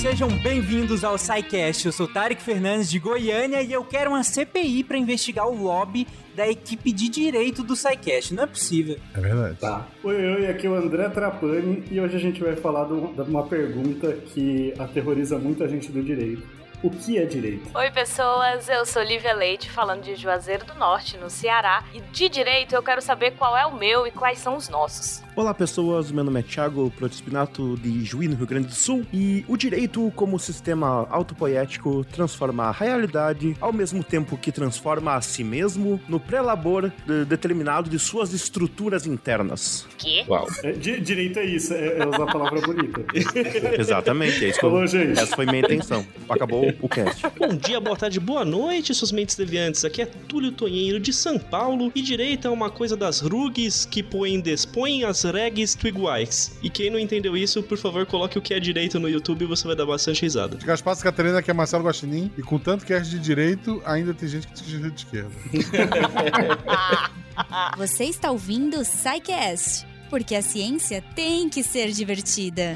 sejam bem-vindos ao SciCast. Eu sou Tarek Fernandes de Goiânia e eu quero uma CPI para investigar o lobby da equipe de direito do SciCast. Não é possível. É verdade. Tá. Oi, oi, aqui é o André Trapani e hoje a gente vai falar de uma pergunta que aterroriza muita gente do direito o que é direito? Oi, pessoas. Eu sou Lívia Leite, falando de Juazeiro do Norte, no Ceará. E de direito eu quero saber qual é o meu e quais são os nossos. Olá, pessoas. Meu nome é Thiago Protispinato, de Juí, no Rio Grande do Sul. E o direito, como sistema autopoético, transforma a realidade ao mesmo tempo que transforma a si mesmo no pré-labor de determinado de suas estruturas internas. Que? Uau. É, di direito é isso, é, é usar a palavra bonita. Exatamente, é isso Falou, gente. Essa foi minha intenção. Acabou o cast. Bom dia, boa tarde, boa noite, suas mentes deviantes. Aqui é Túlio Tonheiro de São Paulo e direito é uma coisa das rugs que põem despõem as regs twigwais. E quem não entendeu isso, por favor, coloque o que é direito no YouTube e você vai dar bastante risada. Gaspar Catarina, que é Marcelo Guaxinim, e com tanto que é de direito, ainda tem gente que te de esquerda. você está ouvindo o SciCast, porque a ciência tem que ser divertida.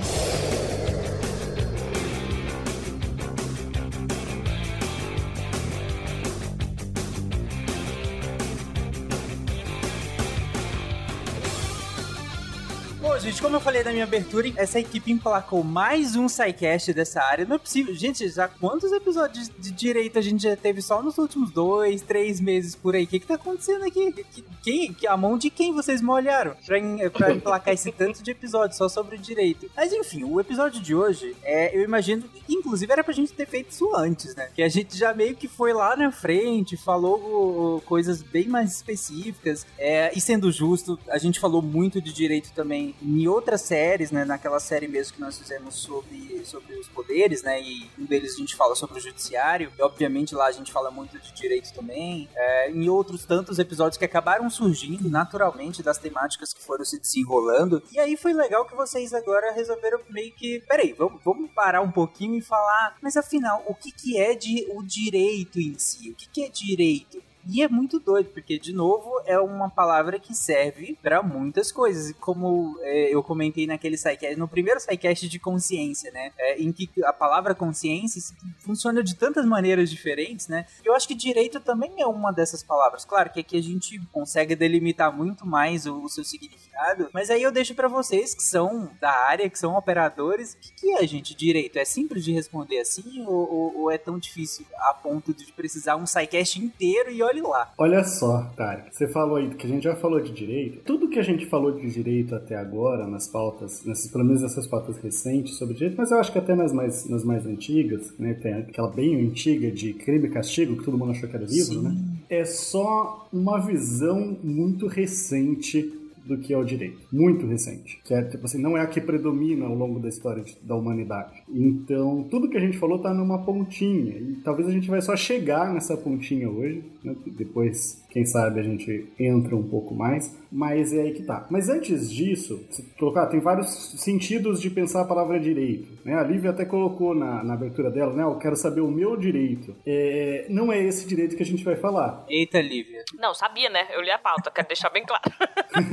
Gente, como eu falei na minha abertura, essa equipe emplacou mais um SciCast dessa área. Não é possível. Gente, já quantos episódios de direito a gente já teve só nos últimos dois, três meses por aí? O que que tá acontecendo aqui? Quem, a mão de quem vocês molharam pra, pra emplacar esse tanto de episódios só sobre direito? Mas enfim, o episódio de hoje, é, eu imagino inclusive era pra gente ter feito isso antes, né? Que a gente já meio que foi lá na frente, falou coisas bem mais específicas. É, e sendo justo, a gente falou muito de direito também em outras séries, né? Naquela série mesmo que nós fizemos sobre, sobre os poderes, né? E um deles a gente fala sobre o judiciário. E obviamente lá a gente fala muito de direito também. É, em outros tantos episódios que acabaram surgindo naturalmente das temáticas que foram se desenrolando. E aí foi legal que vocês agora resolveram meio que. Peraí, vamos, vamos parar um pouquinho e falar. Mas afinal, o que, que é de, o direito em si? O que, que é direito? E é muito doido, porque, de novo, é uma palavra que serve para muitas coisas. Como é, eu comentei naquele SciCast, no primeiro SciCast de consciência, né? É, em que a palavra consciência funciona de tantas maneiras diferentes, né? Eu acho que direito também é uma dessas palavras. Claro que aqui a gente consegue delimitar muito mais o, o seu significado, mas aí eu deixo para vocês que são da área, que são operadores, o que, que é, gente, direito? É simples de responder assim ou, ou, ou é tão difícil a ponto de precisar um SciCast inteiro e olhe lá. Olha só, Tarek, você falou aí que a gente já falou de direito. Tudo que a gente falou de direito até agora, nas pautas, nessas, pelo menos nessas pautas recentes sobre direito, mas eu acho que até nas mais, nas mais antigas, né? Tem aquela bem antiga de crime e castigo, que todo mundo achou que era livro, Sim. né? É só uma visão muito recente do que é o direito. Muito recente. Que é, tipo assim, não é a que predomina ao longo da história de, da humanidade. Então, tudo que a gente falou tá numa pontinha. E talvez a gente vai só chegar nessa pontinha hoje. Né? Depois, quem sabe, a gente entra um pouco mais. Mas é aí que tá. Mas antes disso, colocar, tem vários sentidos de pensar a palavra direito. Né? A Lívia até colocou na, na abertura dela, né? Eu quero saber o meu direito. É, não é esse direito que a gente vai falar. Eita, Lívia. Não, sabia, né? Eu li a pauta, quero deixar bem claro.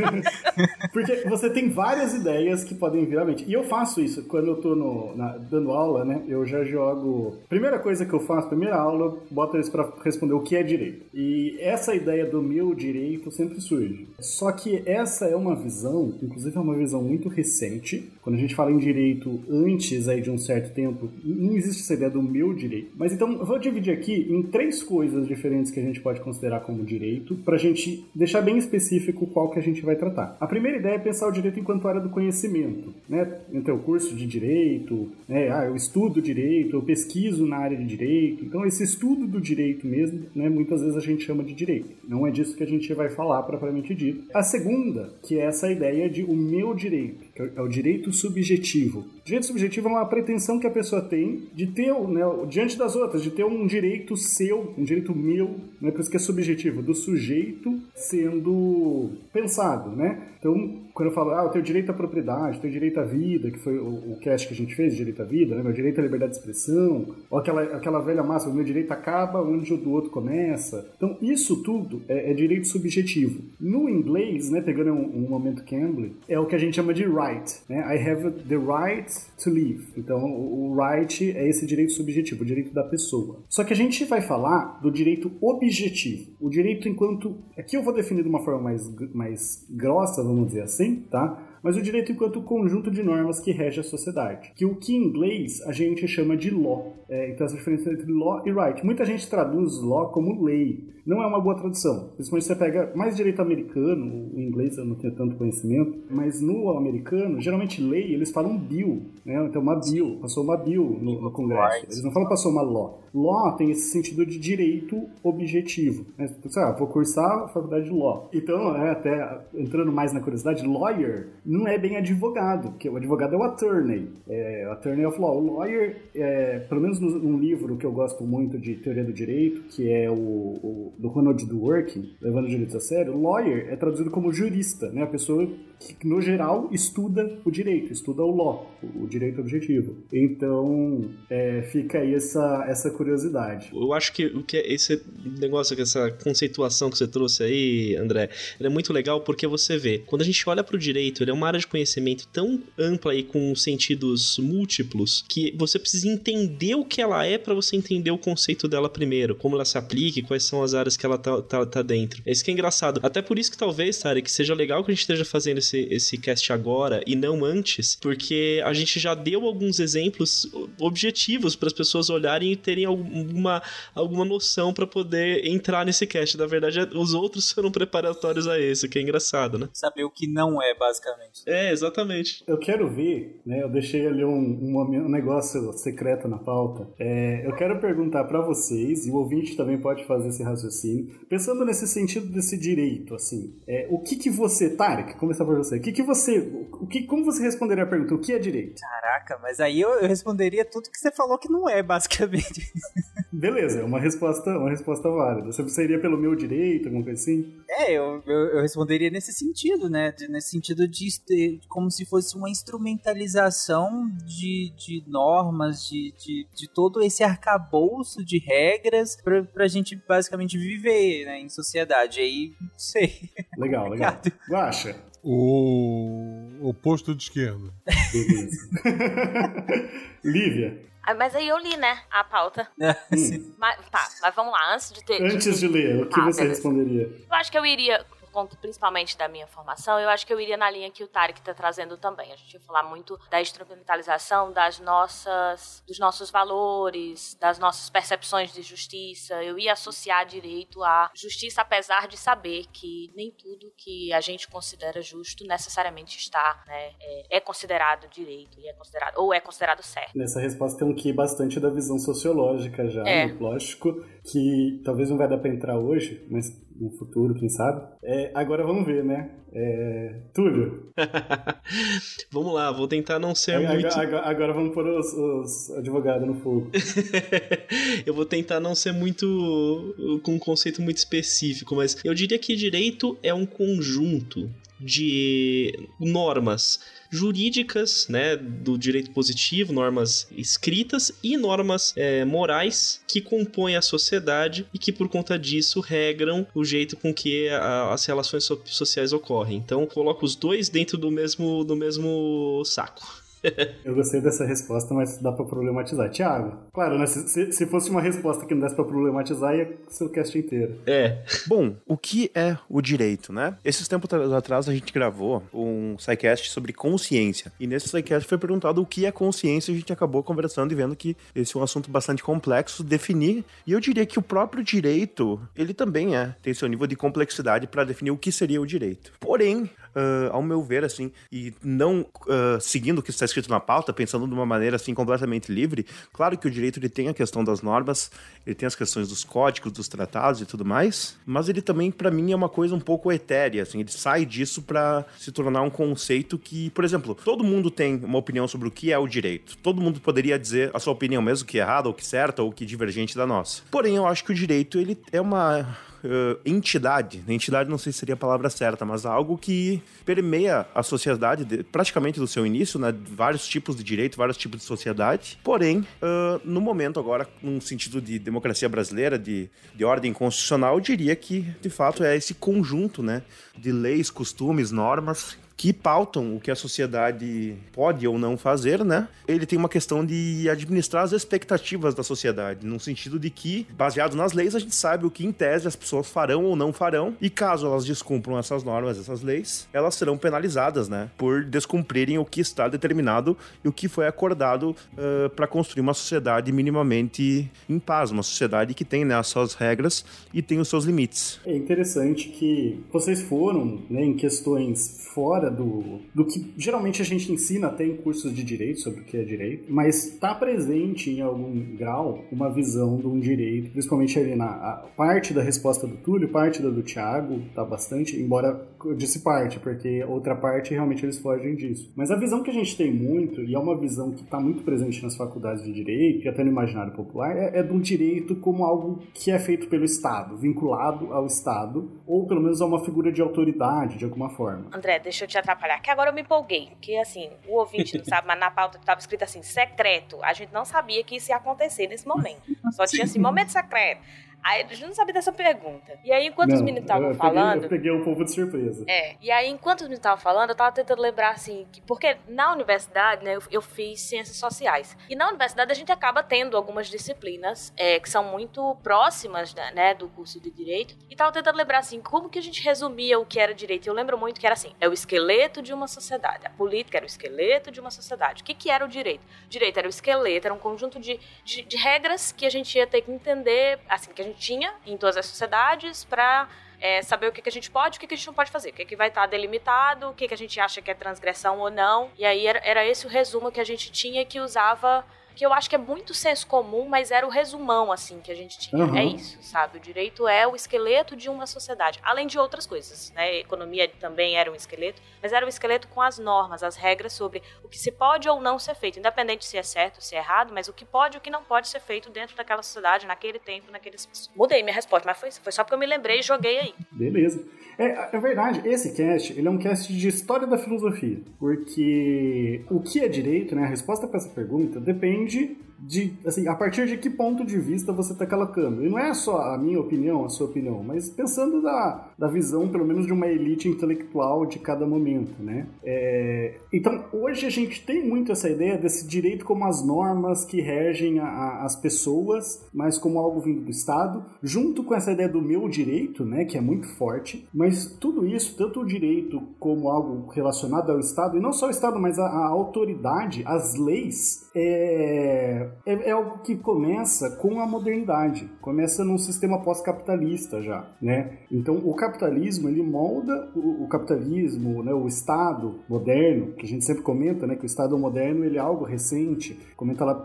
Porque você tem várias ideias que podem vir à mente. E eu faço isso quando eu tô no, na, dando aula, né? Eu já jogo. Primeira coisa que eu faço, primeira aula, eu boto eles para responder o que é direito. E essa ideia do meu direito sempre surge. Só que essa é uma visão, inclusive é uma visão muito recente. Quando a gente fala em direito antes aí de um certo tempo, não existe essa ideia do meu direito. Mas então eu vou dividir aqui em três coisas diferentes que a gente pode considerar como direito, pra gente deixar bem específico qual que a gente vai tratar. A primeira ideia é pensar o direito enquanto área do conhecimento, né? Então, o curso de direito, né? Ah, eu estudo direito, eu pesquiso na área de direito. Então, esse estudo do direito mesmo, né? Muitas vezes a gente chama de direito. Não é disso que a gente vai falar propriamente dito. A segunda, que é essa ideia de o meu direito, que é o direito subjetivo. Direito subjetivo é uma pretensão que a pessoa tem de ter, né, diante das outras, de ter um direito seu, um direito meu, né? Por isso que é subjetivo, do sujeito sendo pensado, né? Então, quando eu falo, ah, eu tenho direito à propriedade, tenho direito à vida, que foi o, o cast que a gente fez, direito à vida, né? meu direito à liberdade de expressão, ou aquela, aquela velha máxima, meu direito acaba onde o do outro começa. Então, isso tudo é, é direito subjetivo. No inglês, né, pegando um, um momento Cambly, é o que a gente chama de right, né? I have the right to live. Então, o right é esse direito subjetivo, o direito da pessoa. Só que a gente vai falar do direito objetivo. O direito enquanto... Aqui eu vou definir de uma forma mais, mais grossa, vamos dizer assim, tá? mas o direito enquanto conjunto de normas que rege a sociedade. Que o que em inglês a gente chama de law. É, então essa diferença entre law e right. Muita gente traduz law como lei. Não é uma boa tradução. Principalmente você pega mais direito americano, o inglês eu não tenho tanto conhecimento, mas no americano, geralmente lei, eles falam bill. Né? Então uma bill, passou uma bill no, no Congresso. Eles não falam passou uma law. Law tem esse sentido de direito objetivo. Né? Então, ah, vou cursar a faculdade de law. Então, é, até entrando mais na curiosidade, lawyer não é bem advogado, porque o advogado é o attorney, é, o attorney of law. O lawyer, é, pelo menos num livro que eu gosto muito de teoria do direito, que é o, o do Ronald Dworkin, Levando o Direito a Sério, lawyer é traduzido como jurista, né? A pessoa que, no geral, estuda o direito, estuda o law, o, direito objetivo. Então, é, fica aí essa, essa curiosidade. Eu acho que, que esse negócio, essa conceituação que você trouxe aí, André, é muito legal porque você vê, quando a gente olha para o direito, ele é uma área de conhecimento tão ampla e com sentidos múltiplos que você precisa entender o que ela é para você entender o conceito dela primeiro, como ela se aplica quais são as áreas que ela tá, tá, tá dentro. Esse que é engraçado. Até por isso que talvez, Tarek, que seja legal que a gente esteja fazendo esse, esse cast agora e não antes, porque a gente já deu alguns exemplos objetivos para as pessoas olharem e terem alguma, alguma noção para poder entrar nesse cast. Na verdade, os outros foram preparatórios a esse, que é engraçado, né? Saber o que não é, basicamente. É, exatamente. Eu quero ver, né? Eu deixei ali um, um, um negócio secreto na pauta. É, eu quero perguntar para vocês, e o ouvinte também pode fazer esse raciocínio, pensando nesse sentido desse direito, assim, é, o que que você, Tarek, começar por você, o que que você, o que, como você responderia a pergunta, o que é direito? Caraca, mas aí eu, eu responderia tudo que você falou que não é, basicamente. Beleza, é uma resposta, uma resposta válida. Você seria pelo meu direito, alguma coisa assim? É, eu, eu, eu responderia nesse sentido, né? Nesse sentido de, de, como se fosse uma instrumentalização de, de normas, de, de, de todo esse arcabouço de regras pra, pra gente basicamente viver né, em sociedade. Aí, não sei. Legal, legal. Guaxa. O oposto de esquerda. Lívia. Ah, Mas aí eu li, né, a pauta. Hum. Mas, tá, mas vamos lá, antes de ter. Antes de ler, o que Tá, você beleza. responderia? Eu acho que eu iria, por conta principalmente da minha formação, eu acho que eu iria na linha que o Tarek está trazendo também. A gente ia falar muito da instrumentalização das nossas, dos nossos valores, das nossas percepções de justiça. Eu ia associar direito à justiça, apesar de saber que nem tudo que a gente considera justo necessariamente está, né, é, é considerado direito e é considerado ou é considerado certo. Nessa resposta tem um que bastante da visão sociológica já, É. lógico, que talvez não vai dar pra entrar hoje, mas no futuro, quem sabe. É, agora vamos ver, né? É, Túlio, Vamos lá, vou tentar não ser agora, muito. agora- agora vamos pôr os, os advogados no fogo. eu vou tentar não ser muito. com um conceito muito específico, mas eu diria que direito é um conjunto de normas jurídicas, né, do direito positivo, normas escritas e normas é, morais que compõem a sociedade e que por conta disso regram o jeito com que a- as relações so- sociais ocorrem. Então, coloco os dois dentro do mesmo do mesmo saco. Eu gostei dessa resposta, mas dá pra problematizar. Tiago, claro, né? Se, se- se fosse uma resposta que não desse pra problematizar, ia ser o cast inteiro. É, Bom, o que é o direito, né? Esses tempos atrás a gente gravou um SciCast sobre consciência. E nesse SciCast foi perguntado o que é consciência e a gente acabou conversando e vendo que esse é um assunto bastante complexo de definir. E eu diria que o próprio direito, ele também é, tem seu nível de complexidade para definir o que seria o direito. Porém, ah, ao meu ver, assim, e não ah, seguindo o que está escrito na pauta, pensando de uma maneira assim completamente livre, claro que o direito ele tem a questão das normas, ele tem as questões dos códigos, dos tratados e tudo mais, mas ele também para mim é uma coisa um pouco etérea, assim, ele sai disso para se tornar um conceito que, por exemplo, todo mundo tem uma opinião sobre o que é o direito. Todo mundo poderia dizer a sua opinião mesmo que é errada ou que certa ou que divergente da nossa. Porém, eu acho que o direito ele é uma eh, entidade, entidade não sei se seria a palavra certa, mas algo que permeia a sociedade de- praticamente do seu início, né? Vários tipos de direito, vários tipos de sociedade. Porém, eh, no momento agora, num sentido de democracia brasileira, de, de ordem constitucional, eu diria que de fato é esse conjunto, né? De leis, costumes, normas que pautam o que a sociedade pode ou não fazer, né? Ele tem uma questão de administrar as expectativas da sociedade, no sentido de que, baseado nas leis, a gente sabe o que em tese as pessoas farão ou não farão, e caso elas descumpram essas normas, essas leis, elas serão penalizadas, né? Por descumprirem o que está determinado e o que foi acordado uh, para construir uma sociedade minimamente em paz, uma sociedade que tem né, as suas regras e tem os seus limites. É interessante que vocês foram né, em questões fora do, do que geralmente a gente ensina até em cursos de direito sobre o que é direito, mas está presente em algum grau uma visão de um direito, principalmente ali na parte da resposta do Túlio, parte da do Tiago, tá bastante, embora disse parte, porque outra parte realmente eles fogem disso. Mas a visão que a gente tem muito, e é uma visão que está muito presente nas faculdades de direito, e até no imaginário popular, é, é do direito como algo que é feito pelo Estado, vinculado ao Estado, ou pelo menos a uma figura de autoridade, de alguma forma. André, deixa eu te atrapalhar, que agora eu me empolguei, porque assim, o ouvinte não sabe, mas na pauta estava escrito assim, secreto. A gente não sabia que isso ia acontecer nesse momento. Só tinha assim, momento secreto. Aí a gente não sabia dessa pergunta. E aí, enquanto não, os meninos estavam falando. Eu peguei um pouco de surpresa. É. E aí, enquanto os meninos estavam falando, eu tava tentando lembrar assim. Que, porque na universidade, né, eu, eu, fiz ciências sociais. E na universidade a gente acaba tendo algumas disciplinas é, que são muito próximas né, né, do curso de direito. E tava tentando lembrar assim, como que a gente resumia o que era direito. Eu lembro muito que era assim: é o esqueleto de uma sociedade. A política era o esqueleto de uma sociedade. O que, que era o direito? O direito era o esqueleto, era um conjunto de, de, de regras que a gente ia ter que entender, assim, que a gente tinha em todas as sociedades para é, saber o que, que a gente pode e o que, que a gente não pode fazer, o que, que vai estar delimitado, o que, que a gente acha que é transgressão ou não. E aí era, era esse o resumo que a gente tinha que usava que eu acho que é muito senso comum, mas era o resumão, assim, que a gente tinha. Uhum. É isso, sabe? O direito é o esqueleto de uma sociedade, além de outras coisas, né? A economia também era um esqueleto, mas era um esqueleto com as normas, as regras sobre o que se pode ou não ser feito, independente se é certo, se é errado, mas o que pode e o que não pode ser feito dentro daquela sociedade, naquele tempo, naquele espaço. Mudei minha resposta, mas foi, foi só porque eu me lembrei e joguei aí. Beleza. É, é verdade, esse cast, ele é um cast de história da filosofia, porque o que é direito, né, a resposta para essa pergunta depende depende de, assim, a partir de que ponto de vista você está colocando. E não é só a minha opinião, a sua opinião, mas pensando da, da visão, pelo menos, de uma elite intelectual de cada momento, né? É, então, hoje a gente tem muito essa ideia desse direito como as normas que regem a, a, as pessoas, mas como algo vindo do Estado, junto com essa ideia do meu direito, né, que é muito forte, mas tudo isso, tanto o direito como algo relacionado ao Estado, e não só o Estado, mas a, a autoridade, as leis, é, é, é, algo que começa com a modernidade, começa num sistema pós-capitalista já, né? Então o capitalismo ele molda o, o, capitalismo, né? O Estado moderno, que a gente sempre comenta, né? Que o Estado moderno ele é algo recente. Comenta lá,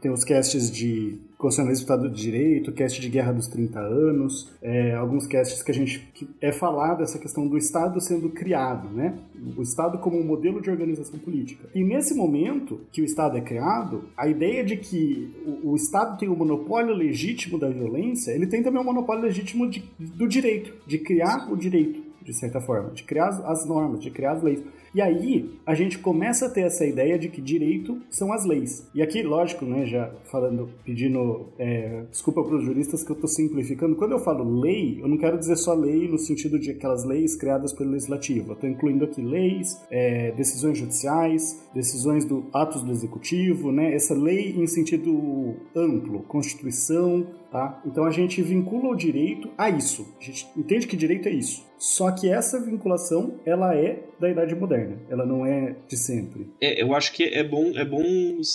tem os casts de constitucionalismo do Estado de Direito, cast de Guerra dos 30 Anos, é, alguns casts que a gente que é falar dessa questão do Estado sendo criado, né? O Estado como um modelo de organização política. E nesse momento que o Estado é criado, a ideia de que o, o Estado tem o monopólio legítimo da violência, ele tem também o monopólio legítimo de, do direito, de criar o direito, de certa forma, de criar as normas, de criar as leis. E aí a gente começa a ter essa ideia de que direito são as leis. E aqui, lógico, né, já falando, pedindo é, desculpa para os juristas que eu estou simplificando. Quando eu falo lei, eu não quero dizer só lei no sentido de aquelas leis criadas pelo legislativo. Eu estou incluindo aqui leis, é, decisões judiciais, decisões do atos do executivo, né? Essa lei em sentido amplo, constituição, tá? Então a gente vincula o direito a isso. A gente entende que direito é isso. Só que essa vinculação, ela é da Idade Moderna. Ela não é de sempre. É, eu acho que é bom, é bom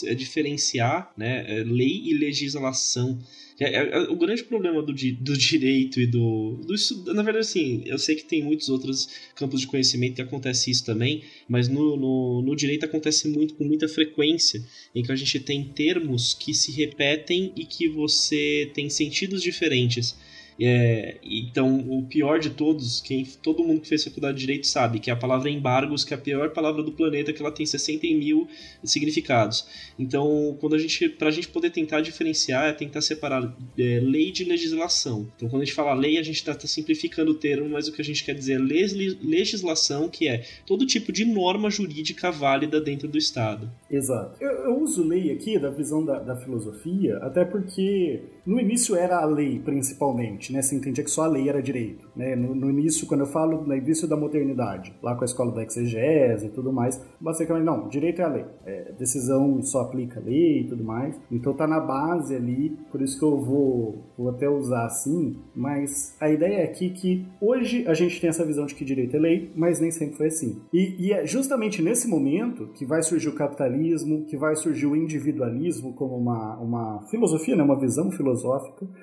é, diferenciar né, é, lei e legislação. É, o grande problema do, do direito e do, do. Na verdade, assim, eu sei que tem muitos outros campos de conhecimento que acontece isso também, mas no, no, no direito acontece muito com muita frequência, em que a gente tem termos que se repetem e que você tem sentidos diferentes. É, então, o pior de todos, quem todo mundo que fez faculdade de Direito sabe, que é a palavra embargos, que é a pior palavra do planeta, que ela tem 60 mil significados. Então, quando a gente, pra gente poder tentar diferenciar, é tentar separar é, lei de legislação. Então, quando a gente fala lei, a gente está tá simplificando o termo, mas o que a gente quer dizer é legislação, que é todo tipo de norma jurídica válida dentro do Estado. Exato. Eu, eu uso lei aqui da visão da, da filosofia, até porque no início era a lei, principalmente né, se entendia que só a lei era direito. Né? No, no início, quando eu falo no início da modernidade, lá com a escola da exegese e tudo mais, basicamente, não, direito é a lei. É, decisão só aplica a lei e tudo mais. Então tá na base ali, por isso que eu vou, vou até usar assim, mas a ideia é aqui que hoje a gente tem essa visão de que direito é lei, mas nem sempre foi assim. E, e é justamente nesse momento que vai surgir o capitalismo, que vai surgir o individualismo como uma, uma filosofia, né, uma visão filosófica,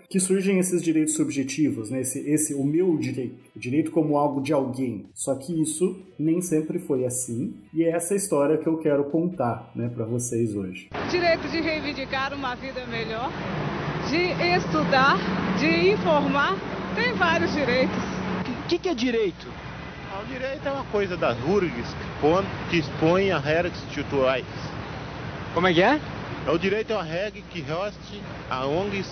que surgem esses direitos subjetivos, né, esse, esse o meu direito, o direito como algo de alguém. Só que isso nem sempre foi assim, e é essa história que eu quero contar, né, para vocês hoje. Direito de reivindicar uma vida melhor, de estudar, de informar, tem vários direitos. O que, que, é direito? Ah, o direito é uma coisa das URGs que expõe a regras institucionais. Como é que é? O direito é uma regra que reste a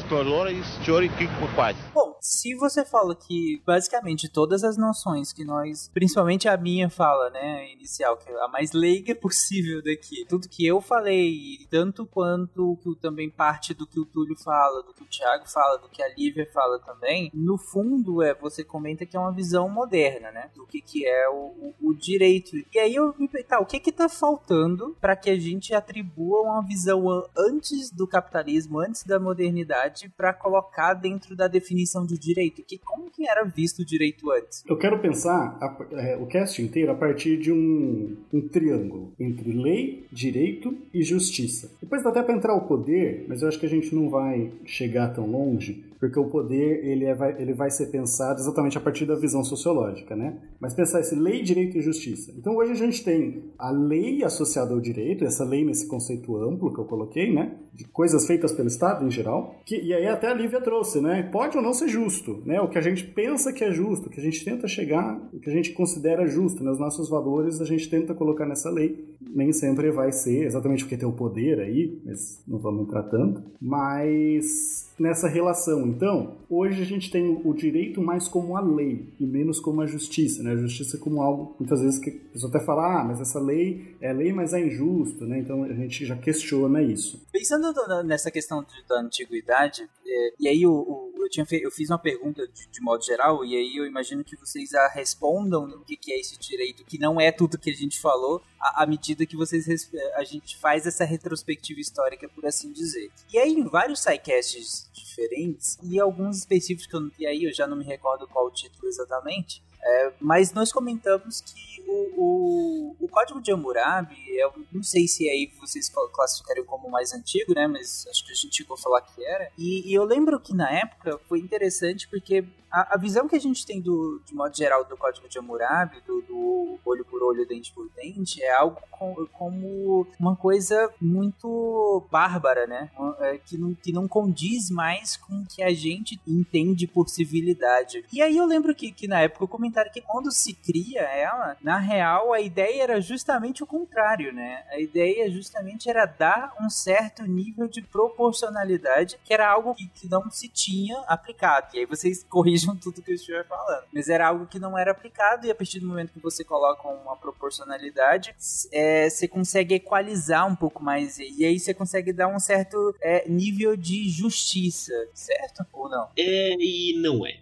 valores, teóricos e quais. Bom, se você fala que basicamente todas as noções que nós, principalmente a minha fala, né, inicial, que é a mais leiga possível daqui, tudo que eu falei, tanto quanto que também parte do que o Túlio fala, do que o Thiago fala, do que a Lívia fala também, no fundo é você comenta que é uma visão moderna, né, do que que é o, o, direito. E aí eu me tá, o que que tá faltando para que a gente atribua uma visão antes do capitalismo, antes da modernidade, para colocar dentro da definição de direito? Que como que era visto o direito antes? Eu quero pensar a, é, o cast inteiro a partir de um, um triângulo entre lei, direito e justiça. Depois dá até para entrar o poder, mas eu acho que a gente não vai chegar tão longe porque o poder ele, é, vai, ele vai ser pensado exatamente a partir da visão sociológica, né? Mas pensar esse lei, direito e justiça. Então hoje a gente tem a lei associada ao direito, essa lei nesse conceito amplo que eu coloquei, né? De coisas feitas pelo Estado em geral, que, e aí até a Lívia trouxe, né? Pode ou não ser justo, né? O que a gente pensa que é justo, o que a gente tenta chegar, o que a gente considera justo, né? Os nossos valores a gente tenta colocar nessa lei. Nem sempre vai ser exatamente porque tem o poder aí, mas não vamos entrar tanto. Mas nessa relação. Então, hoje a gente tem o direito mais como a lei e menos como a justiça, né? A justiça como algo, muitas vezes, que a pessoa até fala, ah, mas essa lei é lei, mas é injusta, né? Então a gente já questiona isso. Pensando nessa questão da antiguidade, é, e aí o, eu, tinha eu fiz uma pergunta de, de, modo geral, e aí eu imagino que vocês a respondam o que, que é esse direito, que não é tudo que a gente falou, à, à medida que vocês a gente faz essa retrospectiva histórica, por assim dizer. E aí, em vários sidecasts diferentes, e alguns específicos, e aí eu já não me recordo qual o título exatamente, é, mas nós comentamos que o, o, o, código de Hammurabi, eu não sei se aí vocês classificariam como mais antigo, né? Mas acho que a gente chegou a falar que era. E, e eu lembro que na época foi interessante porque a, a, visão que a gente tem do, de modo geral do código de Hammurabi, do, do olho por olho, dente por dente, é algo com, como uma coisa muito bárbara, né? É, que, não, que não condiz mais com o que a gente entende por civilidade. E aí eu lembro que, que na época eu comentário que quando se cria ela, na real a ideia era justamente o contrário, né? A ideia justamente era dar um certo nível de proporcionalidade, que era algo que, que não se tinha aplicado. E aí vocês corrijam tudo que eu estiver falando. Mas era algo que não era aplicado, e a partir do momento que você coloca uma proporcionalidade, é, você consegue equalizar um pouco mais. E aí você consegue dar um certo é, nível de justiça, certo? Ou não? É e não é.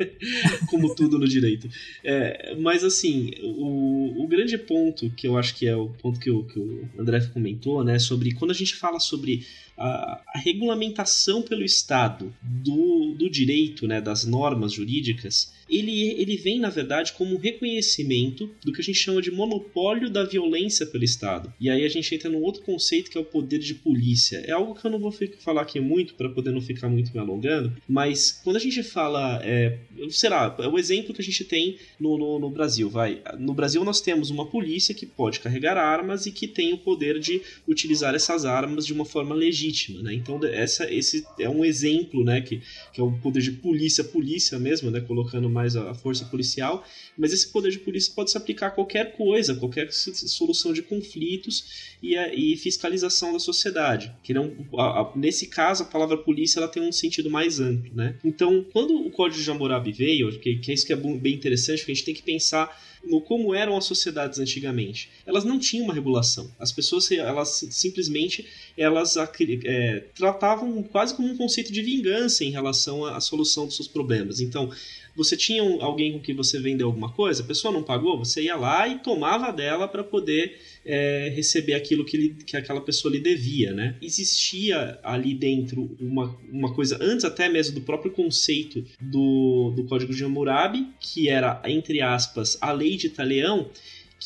Como tudo no direito. É, mas assim, o, o grande ponto que eu acho que é o ponto que o, que o André comentou, né, sobre quando a gente fala sobre a, a regulamentação pelo Estado do, do direito, né, das normas jurídicas, ele, ele vem, na verdade, como um reconhecimento do que a gente chama de monopólio da violência pelo Estado. E aí a gente entra num outro conceito que é o poder de polícia. É algo que eu não vou falar aqui muito para poder não ficar muito me alongando, mas quando a gente fala, é, será, é o exemplo que a gente tem no, no, no Brasil, vai. No Brasil nós temos uma polícia que pode carregar armas e que tem o poder de utilizar essas armas de uma forma legítima, né? Então essa, esse é um exemplo, né, que, que é o poder de polícia, polícia mesmo, né, colocando mais a força policial, mas esse poder de polícia pode se aplicar a qualquer coisa, qualquer solução de conflitos e, a, e fiscalização da sociedade. Que não, a, a, nesse caso, a palavra polícia ela tem um sentido mais amplo, né? Então, quando o Código de Hammurabi veio, que, que é isso que é bem interessante, porque a gente tem que pensar no como eram as sociedades antigamente. Elas não tinham uma regulação. As pessoas, elas simplesmente, elas é, tratavam quase como um conceito de vingança em relação à solução dos seus problemas. Então, você tinha alguém com quem você vendeu alguma coisa, a pessoa não pagou, você ia lá e tomava dela para poder é, receber aquilo que, ele, que aquela pessoa lhe devia, né? Existia ali dentro uma, uma coisa, antes até mesmo do próprio conceito do, do Código de Hammurabi, que era, entre aspas, a lei de Italião,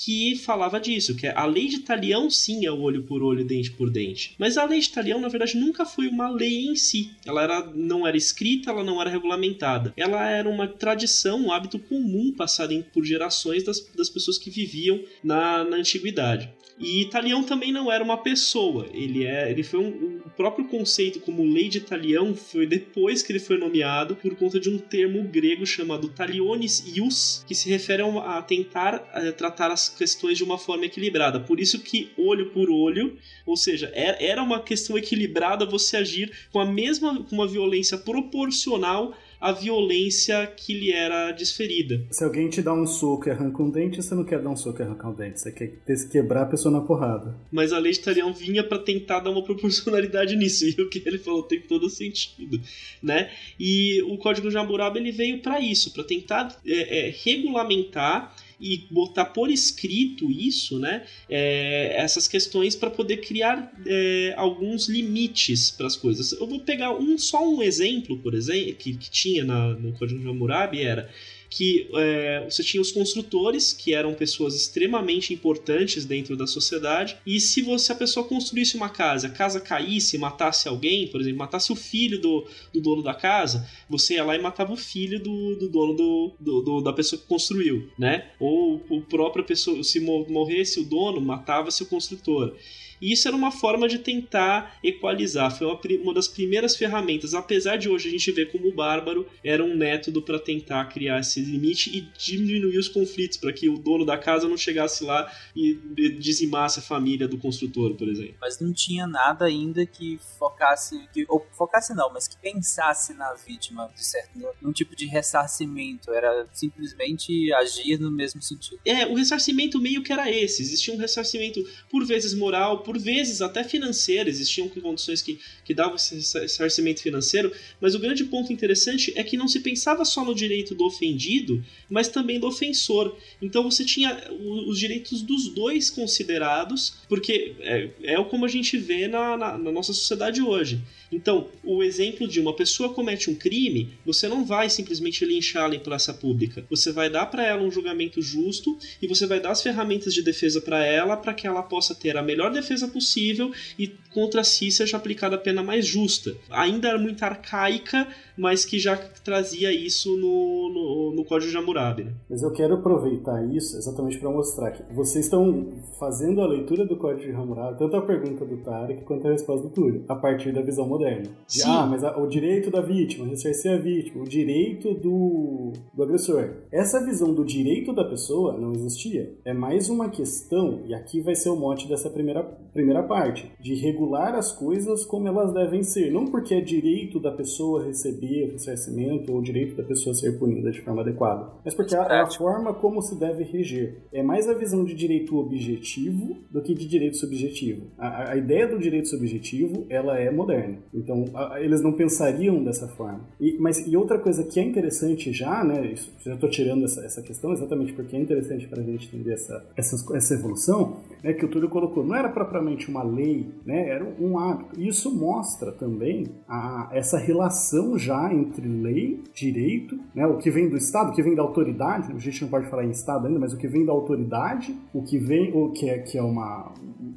que falava disso, que a lei de Talião sim é o olho por olho, dente por dente. Mas a lei de Talião, na verdade, nunca foi uma lei em si. Ela era, não era escrita, ela não era regulamentada. Ela era uma tradição, um hábito comum passado por gerações das, das pessoas que viviam na, na antiguidade. E Italião também não era uma pessoa, ele é, ele foi um, o próprio conceito como lei de Italião foi depois que ele foi nomeado por conta de um termo grego chamado talionis ius, que se refere a, tentar a, eh, tratar as questões de uma forma equilibrada. Por isso que olho por olho, ou seja, é, era uma questão equilibrada você agir com a mesma com uma violência proporcional a violência que lhe era desferida. Se alguém te dá um soco e arranca um dente, você não quer dar um soco e arrancar um dente, você quer quebrar a pessoa na porrada. Mas a lei de Talião vinha para tentar dar uma proporcionalidade nisso, e o que ele falou tem todo sentido, né? E o Código de Hammurabi ele veio para isso, para tentar é, é, regulamentar e botar por escrito isso, né? É, essas questões para poder criar é, alguns limites para as coisas. Eu vou pegar um só um exemplo, por exemplo, que, que tinha na, no Código de Hammurabi era que é, você tinha os construtores, que eram pessoas extremamente importantes dentro da sociedade, e se você a pessoa construísse uma casa, a casa caísse, matasse alguém, por exemplo, matasse o filho do, do dono da casa, você ia lá e matava o filho do, do dono do, do, do da pessoa que construiu, né? Ou o próprio pessoa, se morresse o dono, matava-se o construtor. E isso era uma forma de tentar equalizar. Foi uma, uma das primeiras ferramentas, apesar de hoje a gente ver como o bárbaro era um método para tentar criar esse limite e diminuir os conflitos, para que o dono da casa não chegasse lá e dizimasse a família do construtor, por exemplo. Mas não tinha nada ainda que focasse, que, ou focasse não, mas que pensasse na vítima, de certo, num tipo de ressarcimento. Era simplesmente agir no mesmo sentido. É, o ressarcimento meio que era esse. Existia um ressarcimento, por vezes moral, por vezes até financeiro, existiam condições que, que davam esse ressarcimento financeiro, mas o grande ponto interessante é que não se pensava só no direito do ofendido, mas também do ofensor. Então você tinha os direitos dos dois considerados, porque é, é como a gente vê na, na, na nossa sociedade hoje. Então, o exemplo de uma pessoa comete um crime, você não vai simplesmente linchá-la em praça pública. Você vai dar para ela um julgamento justo e você vai dar as ferramentas de defesa para ela para que ela possa ter a melhor defesa possível e contra si seja aplicada a pena mais justa. Ainda era muito arcaica, mas que já trazia isso no, no, no Código de Hammurabi. Né? Mas eu quero aproveitar isso exatamente para mostrar que vocês estão fazendo a leitura do Código de Hammurabi, tanto a pergunta do Tarek quanto a resposta do Túlio, a partir da visão moderna. De, ah, mas a, o direito da vítima, ressarcir a vítima, o direito do, do agressor. Essa visão do direito da pessoa não existia. É mais uma questão, e aqui vai ser o mote dessa primeira, primeira parte, de regular as coisas como elas devem ser. Não porque é direito da pessoa receber o ressarcimento ou o direito da pessoa ser punida de forma adequada, mas porque é a, a forma como se deve reger. É mais a visão de direito objetivo do que de direito subjetivo. A, a ideia do direito subjetivo, ela é moderna. Então, a, eles não pensariam dessa forma. E, mas, e outra coisa que é interessante já, né, isso, já estou tirando essa, essa questão exatamente porque é interessante para a gente entender essa, essa, essa evolução, né, que o Túlio colocou, não era propriamente uma lei, né, era um hábito. E isso mostra também a, essa relação já entre lei, direito, né, o que vem do Estado, o que vem da autoridade, a gente não pode falar em Estado ainda, mas o que vem da autoridade, o que vem, o que é, que é uma,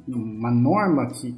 uma norma que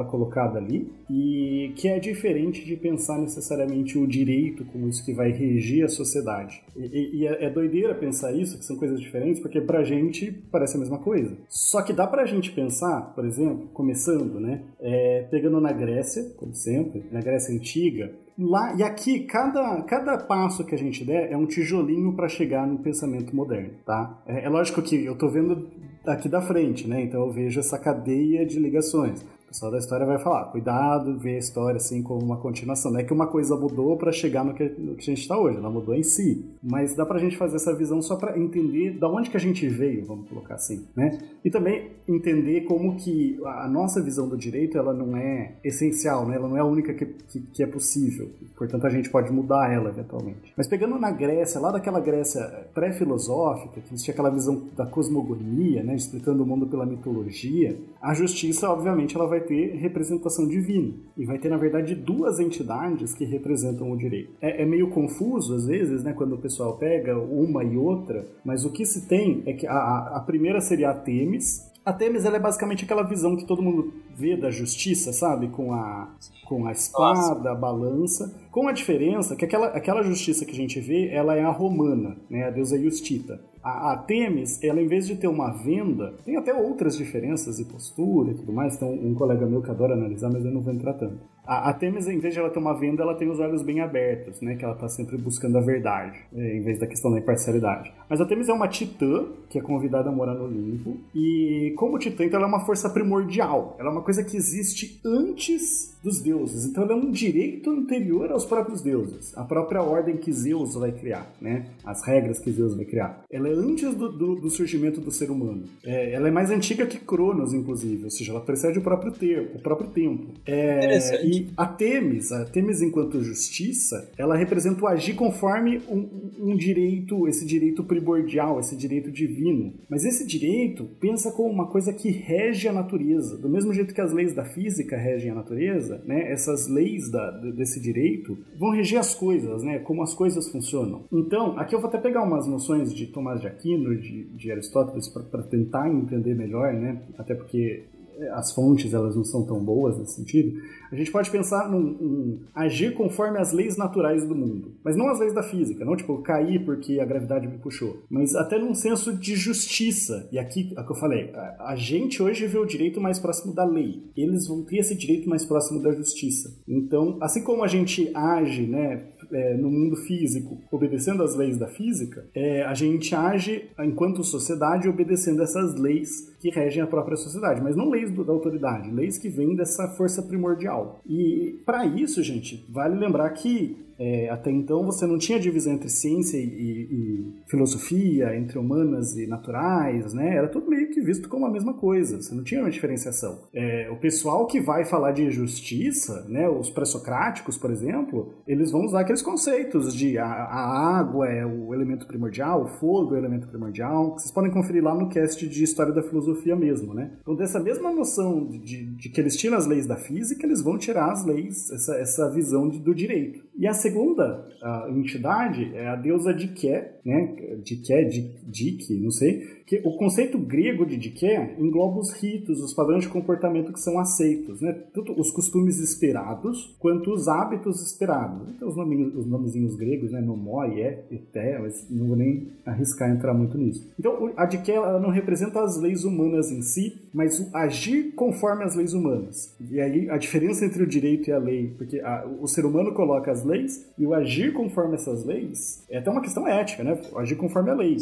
é colocada ali e que é diferente de pensar necessariamente o direito como isso que vai regir a sociedade. E, e é, é doideira pensar isso, que são coisas diferentes, porque pra gente parece a mesma coisa. Só que dá pra gente pensar, por exemplo, começando, né, é, pegando na Grécia, como sempre, na Grécia Antiga, Lá, e aqui, cada, cada passo que a gente der é um tijolinho para chegar no pensamento moderno, tá? É, é, lógico que eu tô vendo aqui da frente, né? Então eu vejo essa cadeia de ligações. Pessoal da história vai falar, cuidado, ver a história assim como uma continuação. Não é que uma coisa mudou para chegar no que, no que a gente está hoje, ela mudou em si. Mas dá pra gente fazer essa visão só para entender da onde que a gente veio, vamos colocar assim, né? E também entender como que a nossa visão do direito, ela não é essencial, né? Ela não é a única que, que, que é possível. Portanto, a gente pode mudar ela eventualmente. Mas pegando na Grécia, lá daquela Grécia pré-filosófica, que existia aquela visão da cosmogonia, né? Explicando o mundo pela mitologia, a justiça, obviamente, ela vai ter representação divina. E vai ter, na verdade, duas entidades que representam o direito. É, é, meio confuso, às vezes, né, quando o pessoal pega uma e outra, mas o que se tem é que a, a primeira seria a Temis. A Temis ela é basicamente aquela visão que todo mundo vê da justiça, sabe? Com a, com a espada, Nossa. a balança. Com a diferença que aquela, aquela justiça que a gente vê, ela é a romana, né? A deusa Justita. A, a Temis, ela em vez de ter uma venda, tem até outras diferenças de postura e tudo mais. Tem um, um colega meu que adora analisar, mas eu não vou entrar tanto. A, a Temis, em vez de ela ter uma venda, ela tem os olhos bem abertos, né? Que ela tá sempre buscando a verdade, é, em vez da questão da imparcialidade. Mas a Temis é uma titã, que é convidada a morar no Olimpo. E como titã, então ela é uma força primordial. Ela é uma coisa que existe antes dos deuses. Então ela é um direito anterior aos próprios deuses. A própria ordem que Zeus vai criar, né? As regras que Zeus vai criar. Ela é antes do, do, do surgimento do ser humano. É, ela é mais antiga que Cronos, inclusive. Ou seja, ela precede o próprio, ter, o próprio tempo. É, Interessante. E a Temis, a Temis enquanto justiça, ela representa o agir conforme um, um, direito, esse direito primordial, esse direito divino. Mas esse direito pensa como uma coisa que rege a natureza. Do mesmo jeito que as leis da física regem a natureza, né? Essas leis da, desse direito vão reger as coisas, né? Como as coisas funcionam. Então, aqui eu vou até pegar umas noções de Tomás de Aquino, de, de Aristóteles, para tentar entender melhor, né? Até porque as fontes elas não são tão boas nesse sentido, a gente pode pensar num, num, agir conforme as leis naturais do mundo. Mas não as leis da física, não tipo cair porque a gravidade me puxou, mas até num senso de justiça. E aqui, é o que eu falei, a, a gente hoje vê o direito mais próximo da lei. Eles vão ter esse direito mais próximo da justiça. Então, assim como a gente age, né, é, no mundo físico, obedecendo às leis da física, é, a gente age enquanto sociedade obedecendo essas leis que regem a própria sociedade, mas não leis do, da autoridade, leis que vêm dessa força primordial. E para isso, gente, vale lembrar que é, até então você não tinha divisão entre ciência e, e, filosofia, entre humanas e naturais, né? Era tudo meio que visto como a mesma coisa. Você não tinha uma diferenciação. É, o pessoal que vai falar de justiça, né? Os pré-socráticos, por exemplo, eles vão usar aqueles conceitos de a, a, água é o elemento primordial, o fogo é o elemento primordial. Vocês podem conferir lá no cast de história da filosofia mesmo, né? Então dessa mesma noção de, de, de que eles tiram as leis da física, eles vão tirar as leis, essa, essa visão de, do direito. E a segunda a entidade é a deusa Diké, né? Diké, Dik, não sei, que o conceito grego de Diké engloba os ritos, os padrões de comportamento que são aceitos, né? Tanto os costumes esperados quanto os hábitos esperados. Então os, nominhos, os nomezinhos gregos, né? Nomoi, é, eté, mas não vou nem arriscar entrar muito nisso. Então a Diké ela não representa as leis humanas em si, mas o agir conforme as leis humanas. E aí a diferença entre o direito e a lei, porque a, o ser humano coloca as leis e o agir conforme essas leis é até uma questão ética, né? O agir conforme a lei.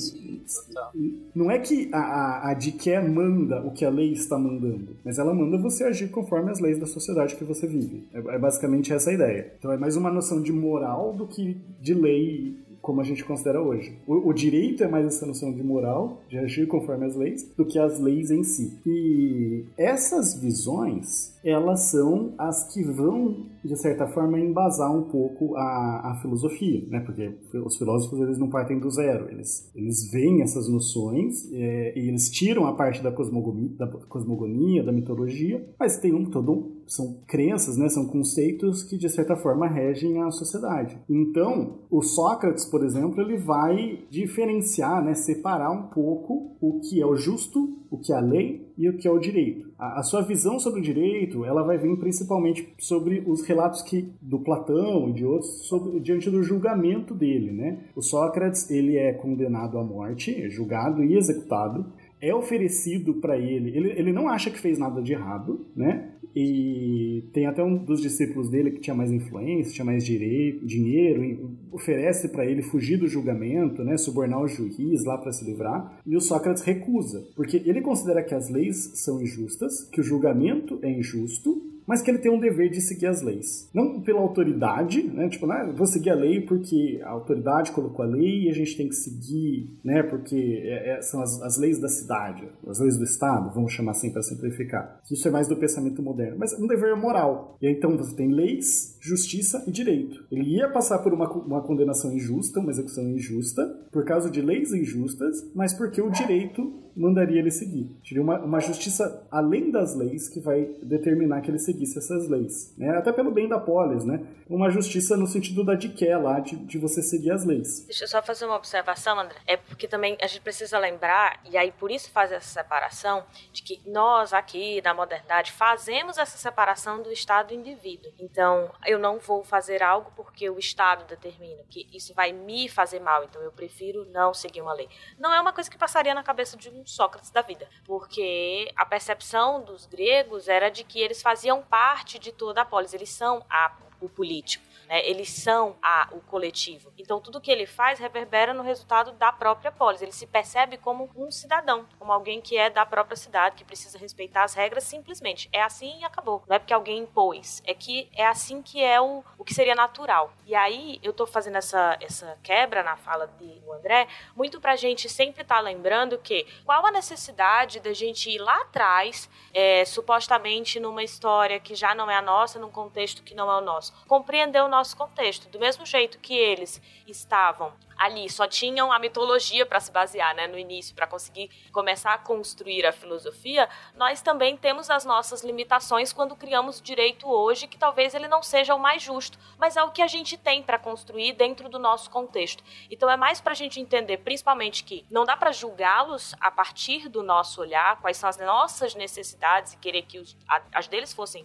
Não é que a, a, a Diké manda o que a lei está mandando, mas ela manda você agir conforme as leis da sociedade que você vive. É, é basicamente essa a ideia. Então é mais uma noção de moral do que de lei como a gente considera hoje. O, o, direito é mais essa noção de moral, de agir conforme as leis, do que as leis em si. E essas visões, elas são as que vão, de certa forma, embasar um pouco a, a filosofia, né? Porque os filósofos, eles não partem do zero, eles, eles veem essas noções é, e eles tiram a parte da cosmogonia, da, cosmogonia, da mitologia, mas tem um todo um são crenças, né, são conceitos que de certa forma regem a sociedade. Então, o Sócrates, por exemplo, ele vai diferenciar, né, separar um pouco o que é o justo, o que é a lei e o que é o direito. A, sua visão sobre o direito, ela vai vir principalmente sobre os relatos que do Platão e de outros sobre, diante do julgamento dele, né? O Sócrates, ele é condenado à morte, é julgado e executado, é oferecido para ele, ele, ele não acha que fez nada de errado, né? E tem até um dos discípulos dele que tinha mais influência, tinha mais direito, dinheiro, oferece para ele fugir do julgamento, né, subornar o juiz lá para se livrar, e o Sócrates recusa, porque ele considera que as leis são injustas, que o julgamento é injusto mas que ele tem um dever de seguir as leis. Não pela autoridade, né? Tipo, né? vou seguir a lei porque a autoridade colocou a lei e a gente tem que seguir, né? Porque é, é, são as, as, leis da cidade, as leis do Estado, vamos chamar assim para simplificar. Isso é mais do pensamento moderno, mas um dever moral. E então você tem leis, justiça e direito. Ele ia passar por uma, uma condenação injusta, uma execução injusta, por causa de leis injustas, mas porque o direito mandaria ele seguir. Seria uma, uma justiça além das leis que vai determinar que ele seguisse essas leis. Né? Até pelo bem da polis, né? Uma justiça no sentido da diqué lá, de, de você seguir as leis. Deixa eu só fazer uma observação, André. É porque também a gente precisa lembrar, e aí por isso fazer essa separação, de que nós aqui, na modernidade, fazemos essa separação do Estado e indivíduo. Então, eu não vou fazer algo porque o Estado determina que isso vai me fazer mal, então eu prefiro não seguir uma lei. Não é uma coisa que passaria na cabeça de um Sócrates da vida, porque a percepção dos gregos era de que eles faziam parte de toda a polis, eles são a, o político né? Eles são a, o coletivo. Então tudo que ele faz reverbera no resultado da própria polis. Ele se percebe como um cidadão, como alguém que é da própria cidade, que precisa respeitar as regras simplesmente. É assim e acabou. Não é porque alguém impôs, é que é assim que é o, o que seria natural. E aí eu tô fazendo essa, essa quebra na fala do André, muito pra gente sempre estar tá lembrando que qual a necessidade da gente ir lá atrás, é, supostamente numa história que já não é a nossa, num contexto que não é o nosso, compreender o nosso nosso contexto. Do mesmo jeito que eles estavam ali, só tinham a mitologia para se basear, né, no início, para conseguir começar a construir a filosofia, nós também temos as nossas limitações quando criamos direito hoje, que talvez ele não seja o mais justo, mas é o que a gente tem para construir dentro do nosso contexto. Então é mais para a gente entender, principalmente, que não dá para julgá-los a partir do nosso olhar, quais são as nossas necessidades e querer que os, as deles fossem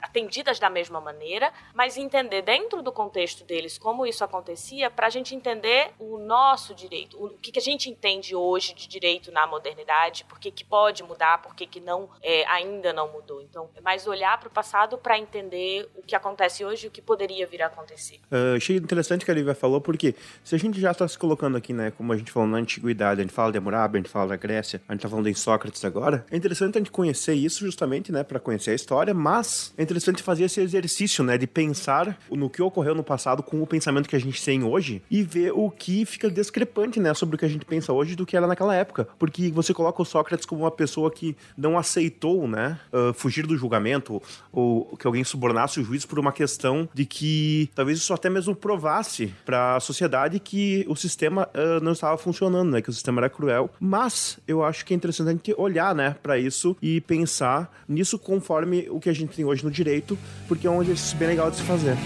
atendidas da mesma maneira, mas entender dentro do contexto deles como isso acontecia, para a gente entender o nosso direito, o que, que a gente entende hoje de direito na modernidade, por que, que pode mudar, por que, que não, é, ainda não mudou. Então, é mais olhar para o passado para entender o que acontece hoje e o que poderia vir a acontecer. Uh, achei interessante o que a Lívia falou, porque se a gente já está se colocando aqui, né, como a gente falou na antiguidade, a gente fala de Hammurabi, a gente fala da Grécia, a gente está falando em Sócrates agora, é interessante a gente conhecer isso justamente, né, para conhecer a história, mas é interessante fazer esse exercício, né, de pensar no que ocorreu no passado com o pensamento que a gente tem hoje e ver o que fica discrepante, né, sobre o que a gente pensa hoje do que era naquela época. Porque você coloca o Sócrates como uma pessoa que não aceitou, né, uh, fugir do julgamento ou que alguém subornasse o juiz por uma questão de que talvez isso até mesmo provasse para a sociedade que o sistema uh, não estava funcionando, né, que o sistema era cruel. Mas eu acho que é interessante a gente olhar, né, para isso e pensar nisso conforme o que a gente tem hoje no direito, porque é um exercício bem legal de se fazer.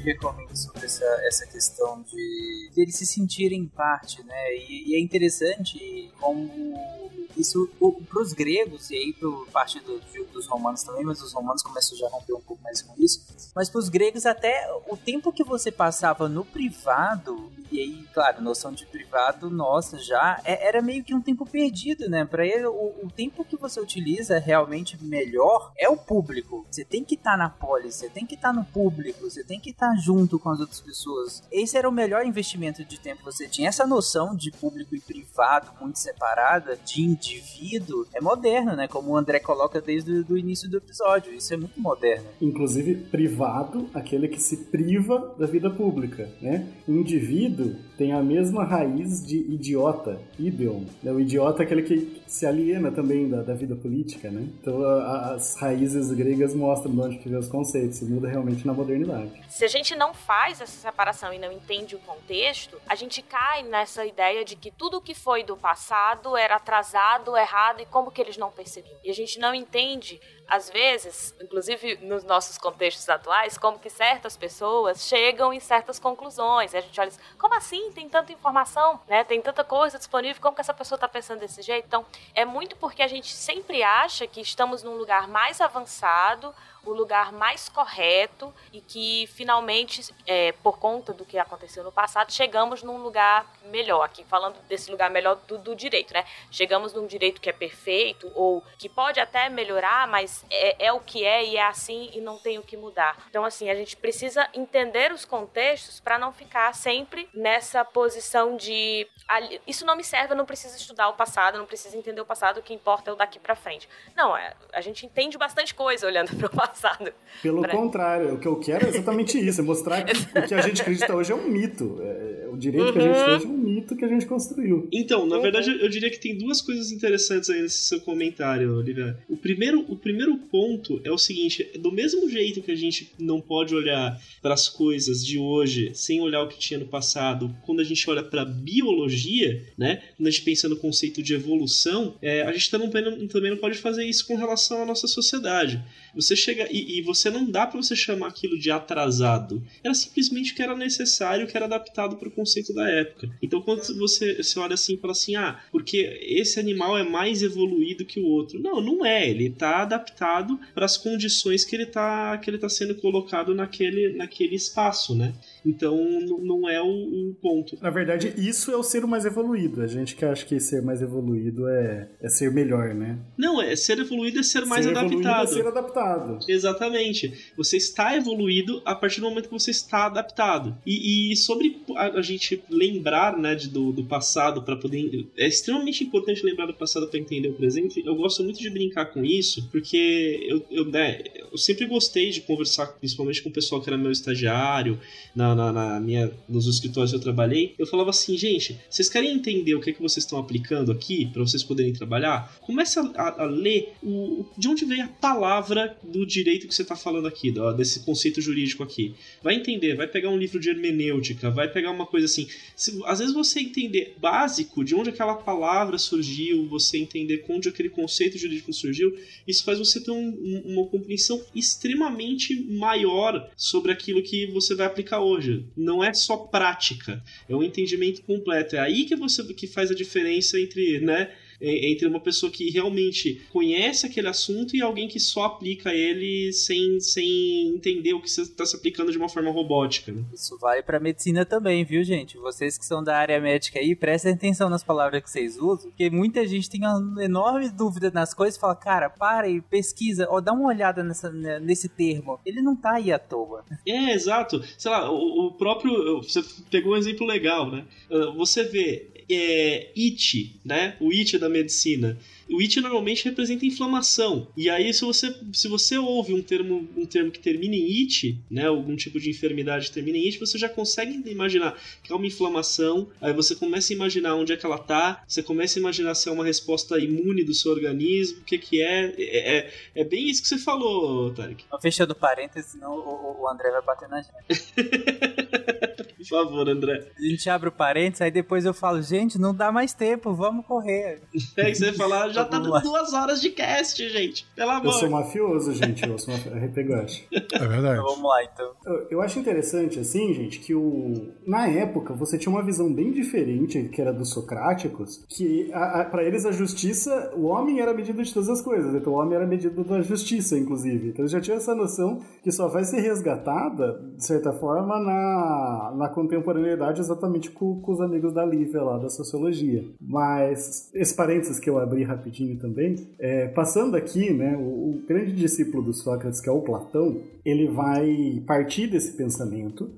A Nívia comenta sobre essa, essa questão de, de eles se sentirem parte, né? E, e é interessante como isso para os gregos e aí para parte do, dos romanos também, mas os romanos começam já a romper um pouco mais com isso. Mas para os gregos até o tempo que você passava no privado e aí, claro, noção de privado nossa já é, era meio que um tempo perdido, né? Para ele o, o, tempo que você utiliza realmente melhor é o público. Você tem que estar tá na polis, você tem que estar tá no público, você tem que estar tá junto com as outras pessoas. Esse era o melhor investimento de tempo que você tinha. Essa noção de público e privado muito separada, de indivíduo, é moderno, né? Como o André coloca desde o início do episódio. Isso é muito moderno. Inclusive, privado, aquele que se priva da vida pública, né? Indivíduo tem a mesma raiz de idiota, ideon. Né? O idiota é aquele que se aliena também da, da vida política, né? Então, a, as raízes gregas mostram de onde que vem os conceitos. Muda realmente na modernidade. Se a gente não faz essa separação e não entende o contexto, a gente cai nessa ideia de que tudo que foi do passado era atrasado, errado e como que eles não percebiam. E a gente não entende às vezes, inclusive nos nossos contextos atuais, como que certas pessoas chegam em certas conclusões. E a gente olha assim, como assim? Tem tanta informação, né? Tem tanta coisa disponível, como que essa pessoa está pensando desse jeito? Então, é muito porque a gente sempre acha que estamos num lugar mais avançado, o lugar mais correto e que finalmente, é, por conta do que aconteceu no passado, chegamos num lugar melhor. Aqui falando desse lugar melhor do, do direito, né? Chegamos num direito que é perfeito ou que pode até melhorar, mas é, é o que é e é assim e não tem o que mudar. Então, assim, a gente precisa entender os contextos para não ficar sempre nessa posição de isso não me serve, eu não preciso estudar o passado, não preciso entender o passado, o que importa é o daqui para frente. Não, é, a gente entende bastante coisa olhando para o passado passado. Pelo pra... contrário, o que eu quero é exatamente isso, é mostrar que o que a gente acredita hoje é um mito. É, o direito uhum. que a gente fez é um mito que a gente construiu. Então, na uhum. verdade, eu diria que tem duas coisas interessantes aí nesse seu comentário, Olivia. O primeiro, o primeiro ponto é o seguinte: do mesmo jeito que a gente não pode olhar para as coisas de hoje sem olhar o que tinha no passado, quando a gente olha para biologia, né? Quando a gente pensa no conceito de evolução, é, a gente também não, também não pode fazer isso com relação à nossa sociedade. Você chega e, e você não dá para você chamar aquilo de atrasado. Era simplesmente que era necessário, que era adaptado para o conceito da época. Então quando você, você olha assim e fala assim, ah, porque esse animal é mais evoluído que o outro. Não, não é. Ele está adaptado para as condições que ele está que ele tá sendo colocado naquele, naquele espaço, né? Então não é o, o, ponto. Na verdade, isso é o ser mais evoluído. A gente que acha que ser mais evoluído é, é ser melhor, né? Não, é ser evoluído é ser mais ser adaptado. É ser adaptado. Exatamente. Você está evoluído a partir do momento que você está adaptado. E, e sobre a, a, gente lembrar né, de, do, do passado para poder. É extremamente importante lembrar do passado para entender o presente. Eu gosto muito de brincar com isso, porque eu, eu, né, eu sempre gostei de conversar, principalmente com o pessoal que era meu estagiário, na, na, na minha, nos escritórios que eu trabalhei. Eu falava assim, gente, vocês querem entender o que, é que vocês estão aplicando aqui para vocês poderem trabalhar? Comece a, a, ler o, de onde vem a palavra do direito que você está falando aqui, do, desse conceito jurídico aqui. Vai entender, vai pegar um livro de hermenêutica, vai pegar uma coisa assim. Se, às vezes você entender básico de onde aquela palavra surgiu, você entender onde aquele conceito jurídico surgiu, isso faz você ter um, uma compreensão extremamente maior sobre aquilo que você vai aplicar hoje. Não é só prática, é um entendimento completo. É aí que você que faz a diferença entre, né? Entre uma pessoa que realmente conhece aquele assunto e alguém que só aplica ele sem, sem entender o que você está se aplicando de uma forma robótica. Né? Isso vale para medicina também, viu, gente? Vocês que são da área médica aí, prestem atenção nas palavras que vocês usam, porque muita gente tem uma enorme dúvida nas coisas e fala, cara, para e pesquisa, ou dá uma olhada nessa, nesse termo. Ele não tá aí à toa. É, exato. Sei lá, o, o próprio. Você pegou um exemplo legal, né? Ah, você vê é, IT, né? O IT da medicina. O it normalmente representa inflamação. E aí, se você, se você ouve um termo, um termo que termina em it, né, algum tipo de enfermidade que termina em it, você já consegue imaginar que é uma inflamação. Aí você começa a imaginar onde é que ela tá, você começa a imaginar se é uma resposta imune do seu organismo, o que que é. É, é, é bem isso que você falou, Tarek. Fechando parênteses, senão o, o André vai bater na gente. Por favor, André. A gente abre o parênteses, aí depois eu falo, gente, não dá mais tempo, vamos correr. É que você falar, já tá dando duas horas de cast, gente. Pelo amor. Eu sou mafioso, gente. Eu sou mafioso. É verdade. Então, vamos lá, então. Eu, eu, acho interessante, assim, gente, que o... na época você tinha uma visão bem diferente, que era dos socráticos, que para eles a justiça, o homem era a medida de todas as coisas. Então o homem era a medida da justiça, inclusive. Então eles já tinha essa noção que só vai ser resgatada, de certa forma, na, na contemporaneidade, exatamente com, com os amigos da Lívia lá, da sociologia. Mas esse parênteses que eu abri rapidinho também. É, passando aqui, né, o, o, grande discípulo do Sócrates, que é o Platão, ele vai partir desse pensamento,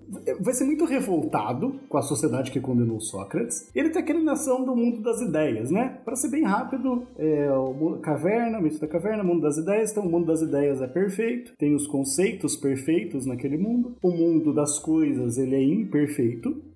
vai ser muito revoltado com a sociedade que condenou Sócrates. Ele tem aquela noção do mundo das ideias, né? Para ser bem rápido, é, o caverna, o mito da caverna, o mundo das ideias. Então, o mundo das ideias é perfeito, tem os conceitos perfeitos naquele mundo. O mundo das coisas ele é imperfeito,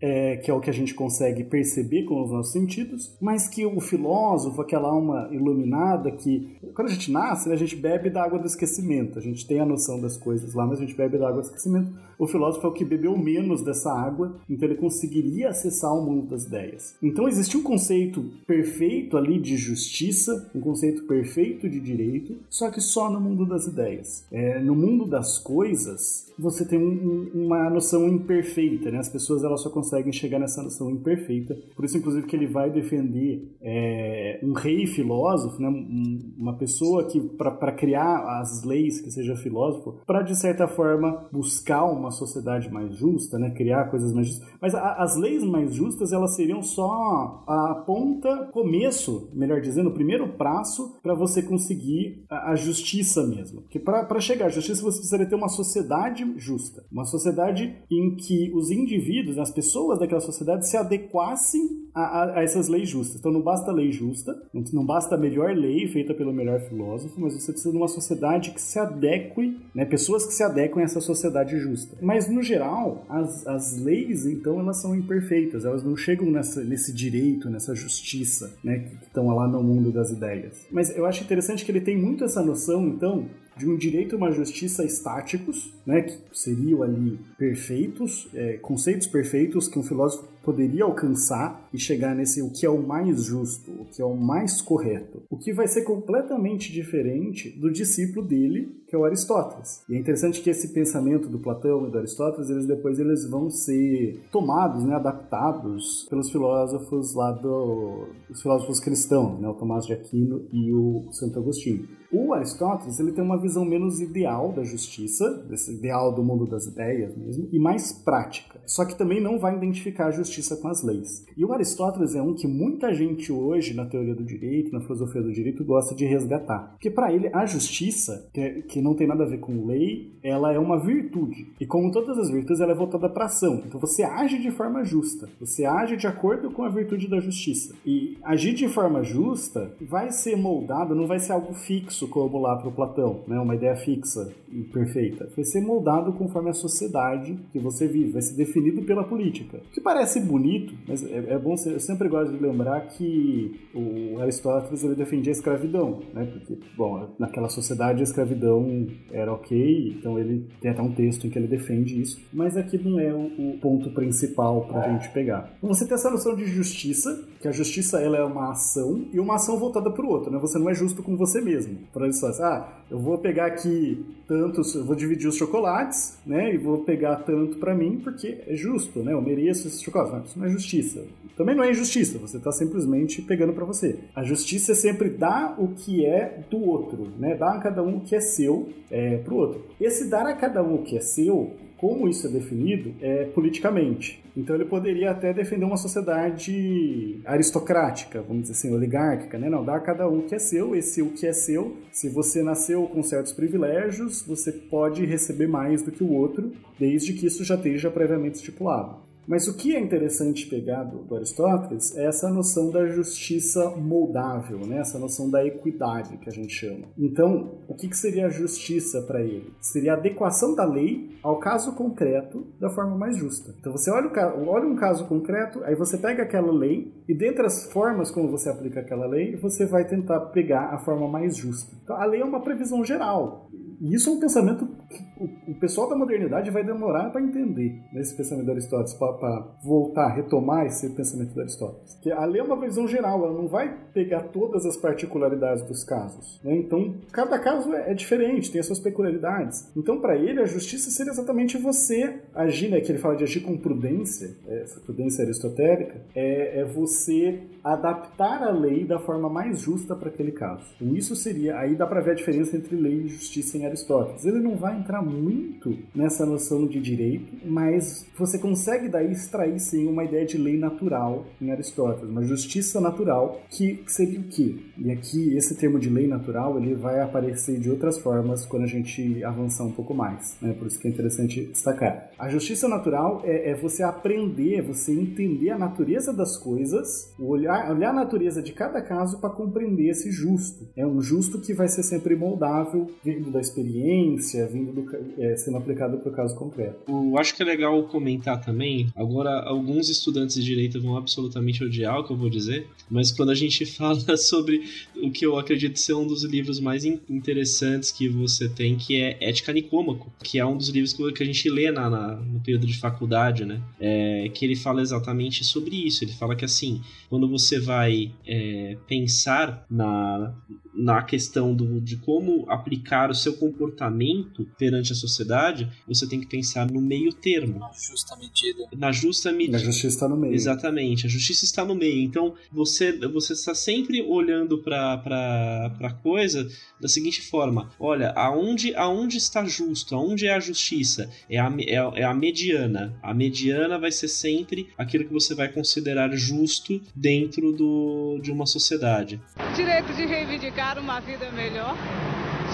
é, que é o que a gente consegue perceber com os nossos sentidos, mas que o filósofo, aquela alma iluminada que quando a gente nasce, né, a gente bebe da água do esquecimento. A gente tem a noção das coisas lá, mas a gente bebe da água do esquecimento. O filósofo é o que bebeu menos dessa água, então ele conseguiria acessar o mundo das ideias. Então existe um conceito perfeito ali de justiça, um conceito perfeito de direito, só que só no mundo das ideias. É, no mundo das coisas, você tem um, uma noção imperfeita, né? As pessoas elas só conseguem chegar nessa noção imperfeita. Por isso, inclusive, que ele vai defender é, um rei filósofo, né? Um- uma pessoa que, para criar as leis, que seja filósofo, para, de certa forma, buscar uma sociedade mais justa, né? criar coisas mais justas. Mas a- as leis mais justas, elas seriam só a ponta, começo, melhor dizendo, o primeiro passo para você conseguir a, a justiça mesmo. Porque para chegar à justiça, você precisaria ter uma sociedade justa. Uma sociedade em que os indivíduos, as pessoas daquela sociedade se adequassem a, a- a essas leis justas. Então não basta lei justa, não, não basta a melhor lei feita pelo melhor filósofo, mas você precisa de uma sociedade que se adeque, né, pessoas que se adequem a essa sociedade justa. Mas no geral, as, as leis, então, elas são imperfeitas, elas não chegam nessa, nesse direito, nessa justiça, né, que estão lá no mundo das ideias. Mas eu acho interessante que ele tem muito essa noção, então, de um direito e uma justiça estáticos, né, que seriam ali perfeitos, é, conceitos perfeitos que um filósofo poderia alcançar e chegar nesse o que é o mais justo, o que é o mais correto. O que vai ser completamente diferente do discípulo dele, que é o Aristóteles. E é interessante que esse pensamento do Platão e do Aristóteles, eles depois eles vão ser tomados, né, adaptados pelos filósofos lá do os filósofos cristãos, né, o Tomás de Aquino e o Santo Agostinho. O Aristóteles ele tem uma visão menos ideal da justiça, desse ideal do mundo das ideias mesmo, e mais prática. Só que também não vai identificar a justiça com as leis. E o Aristóteles é um que muita gente hoje, na teoria do direito, na filosofia do direito, gosta de resgatar. Porque para ele, a justiça, que, é- que não tem nada a ver com lei, ela é uma virtude. E como todas as virtudes, ela é voltada para ação. Então você age de forma justa. Você age de acordo com a virtude da justiça. E agir de forma justa vai ser moldado, não vai ser algo fixo como lá para o Platão, né? uma ideia fixa e perfeita. Vai ser moldado conforme a sociedade que você vive, vai ser definido pela política. Que parece bonito, mas é, é bom, ser- eu sempre gosto de lembrar que o Aristóteles ele defendia a escravidão, né? Porque, bom, naquela sociedade a escravidão era ok, então ele tem até um texto em que ele defende isso, mas aqui não é o, o ponto principal para a gente pegar. Então você tem essa noção de justiça, que a justiça ela é uma ação e uma ação voltada para o outro, né? Você não é justo com você mesmo. Aristóteles, ah, eu vou pegar aqui tantos, eu vou dividir os chocolates, né? E vou pegar tanto para mim porque é justo, né? Eu mereço esses chocolates. Não, isso não é justiça. Também não é injustiça, você está simplesmente pegando para você. A justiça é sempre dar o que é do outro, né? Dar a cada um o que é seu é, para o outro. Esse dar a cada um o que é seu, como isso é definido, é politicamente. Então ele poderia até defender uma sociedade aristocrática, vamos dizer assim, oligárquica, né? Não, dar a cada um o que é seu, esse o que é seu, se você nasceu com certos privilégios, você pode receber mais do que o outro, desde que isso já esteja previamente estipulado. Mas o que é interessante pegar do, do Aristóteles é essa noção da justiça moldável, né? essa noção da equidade que a gente chama. Então, o que, que seria a justiça para ele? Seria a adequação da lei ao caso concreto da forma mais justa. Então, você olha, o olha um caso concreto, aí você pega aquela lei e, dentre as formas como você aplica aquela lei, você vai tentar pegar a forma mais justa. Então, a lei é uma previsão geral. E isso é um pensamento que o, o pessoal da modernidade vai demorar para entender, nesse pensamento do Aristóteles, para voltar, retomar esse pensamento do Aristóteles. Que a lei é uma visão geral, ela não vai pegar todas as particularidades dos casos. né? Então, cada caso é, é diferente, tem as suas peculiaridades. Então, para ele, a justiça seria exatamente você agir, né, que ele fala de agir com prudência, é, essa prudência aristotélica, é, é você adaptar a lei da forma mais justa para aquele caso. Então, isso seria, aí dá para ver a diferença entre lei e justiça em Aristóteles. Ele não vai entrar muito nessa noção de direito, mas você consegue daí extrair sim uma ideia de lei natural em Aristóteles, uma justiça natural que seria o quê? E aqui esse termo de lei natural ele vai aparecer de outras formas quando a gente avançar um pouco mais, né? Por isso que é interessante destacar. A justiça natural é, é você aprender, é você entender a natureza das coisas, olhar, olhar a natureza de cada caso para compreender esse justo. É um justo que vai ser sempre moldável, vindo da experiência, vindo do, é, sendo aplicado para o caso concreto. Eu acho que é legal comentar também. Agora, alguns estudantes de direito vão absolutamente odiar o que eu vou dizer, mas quando a gente fala sobre o que eu acredito ser um dos livros mais in- interessantes que você tem, que é Ética Nicômaco, que é um dos livros que que a gente lê na, na- no período de faculdade, né? É, que ele fala exatamente sobre isso. Ele fala que assim, quando você vai é, pensar na, na questão do, de como aplicar o seu comportamento perante a sociedade, você tem que pensar no meio termo. Na justa medida. Na justa medida. A justiça está no meio. Exatamente, a justiça está no meio. Então você, você está sempre olhando para a coisa da seguinte forma: olha, aonde, aonde está justo, aonde é a justiça? É a, é, é a mediana. A mediana vai ser sempre aquilo que você vai considerar justo dentro do, de uma sociedade. Direito de reivindicar uma vida melhor,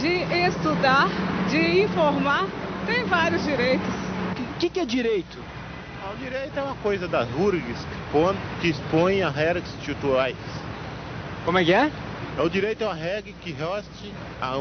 de estudar, de informar, tem vários direitos. O que, que é direito? Ah, O direito é uma coisa das pon- que expõe a regras institucionais. Como é que é? É O direito uma regra que reste a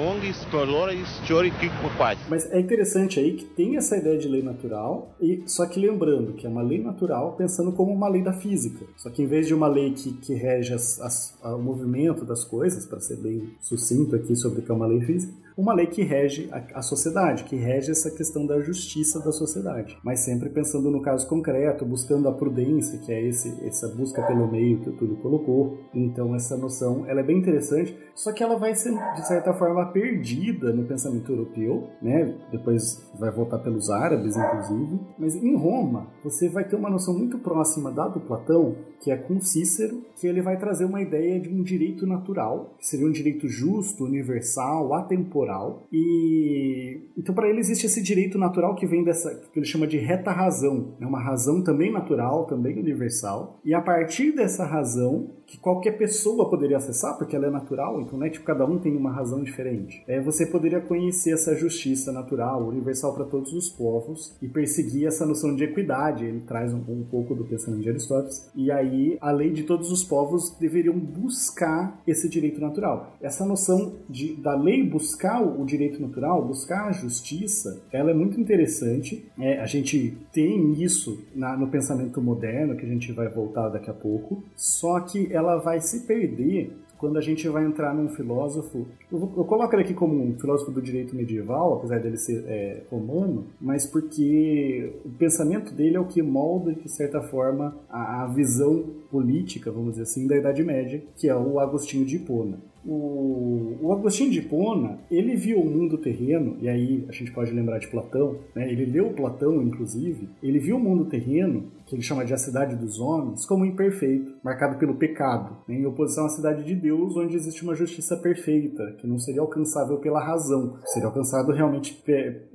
valores, teóricos e quais. Mas é interessante aí que tem essa ideia de lei natural, e só que lembrando que é uma lei natural pensando como uma lei da física. Só que em vez de uma lei que, que rege as, as, o movimento das coisas, para ser bem sucinto aqui sobre o que é uma lei física, uma lei que rege a, a sociedade, que rege essa questão da justiça da sociedade. Mas sempre pensando no caso concreto, buscando a prudência, que é esse, essa busca pelo meio que o Túlio colocou. Então essa noção ela é bem interessante, só que ela vai ser, de certa forma, perdida no pensamento europeu, né? Depois vai voltar pelos árabes, inclusive. Mas em Roma, você vai ter uma noção muito próxima da do Platão, que é com Cícero, que ele vai trazer uma ideia de um direito natural, que seria um direito justo, universal, atemporal. E então para ele existe esse direito natural que vem dessa que ele chama de reta razão, é uma razão também natural, também universal. E a partir dessa razão que qualquer pessoa poderia acessar, porque ela é natural, então né, tipo, cada um tem uma razão diferente. É, você poderia conhecer essa justiça natural, universal para todos os povos, e perseguir essa noção de equidade. Ele traz um, um pouco do pensamento de Aristóteles. E aí, a lei de todos os povos deveriam buscar esse direito natural. Essa noção de, da lei buscar o direito natural, buscar a justiça, ela é muito interessante. É, a gente tem isso na, no pensamento moderno, que a gente vai voltar daqui a pouco, só que ela vai se perder quando a gente vai entrar num filósofo. Eu, eu coloco ele aqui como um filósofo do direito medieval, apesar dele ser é, romano, mas porque o pensamento dele é o que molda, de certa forma, a, a visão política, vamos dizer assim, da Idade Média, que é o Agostinho de Hipona. O, o Agostinho de Hipona, ele viu o mundo terreno, e aí a gente pode lembrar de Platão, né? ele leu Platão, inclusive, ele viu o mundo terreno, que ele chama de a cidade dos homens, como imperfeito, marcado pelo pecado, né? em oposição à cidade de Deus, onde existe uma justiça perfeita, que não seria alcançável pela razão, seria alcançado realmente,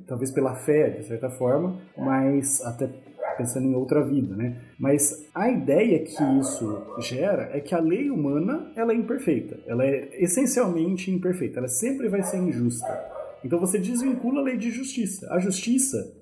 talvez pela fé, de certa forma, mas até pensando em outra vida, né? Mas a ideia que isso gera é que a lei humana ela é imperfeita, ela é essencialmente imperfeita, ela sempre vai ser injusta. Então você desvincula a lei de justiça. A justiça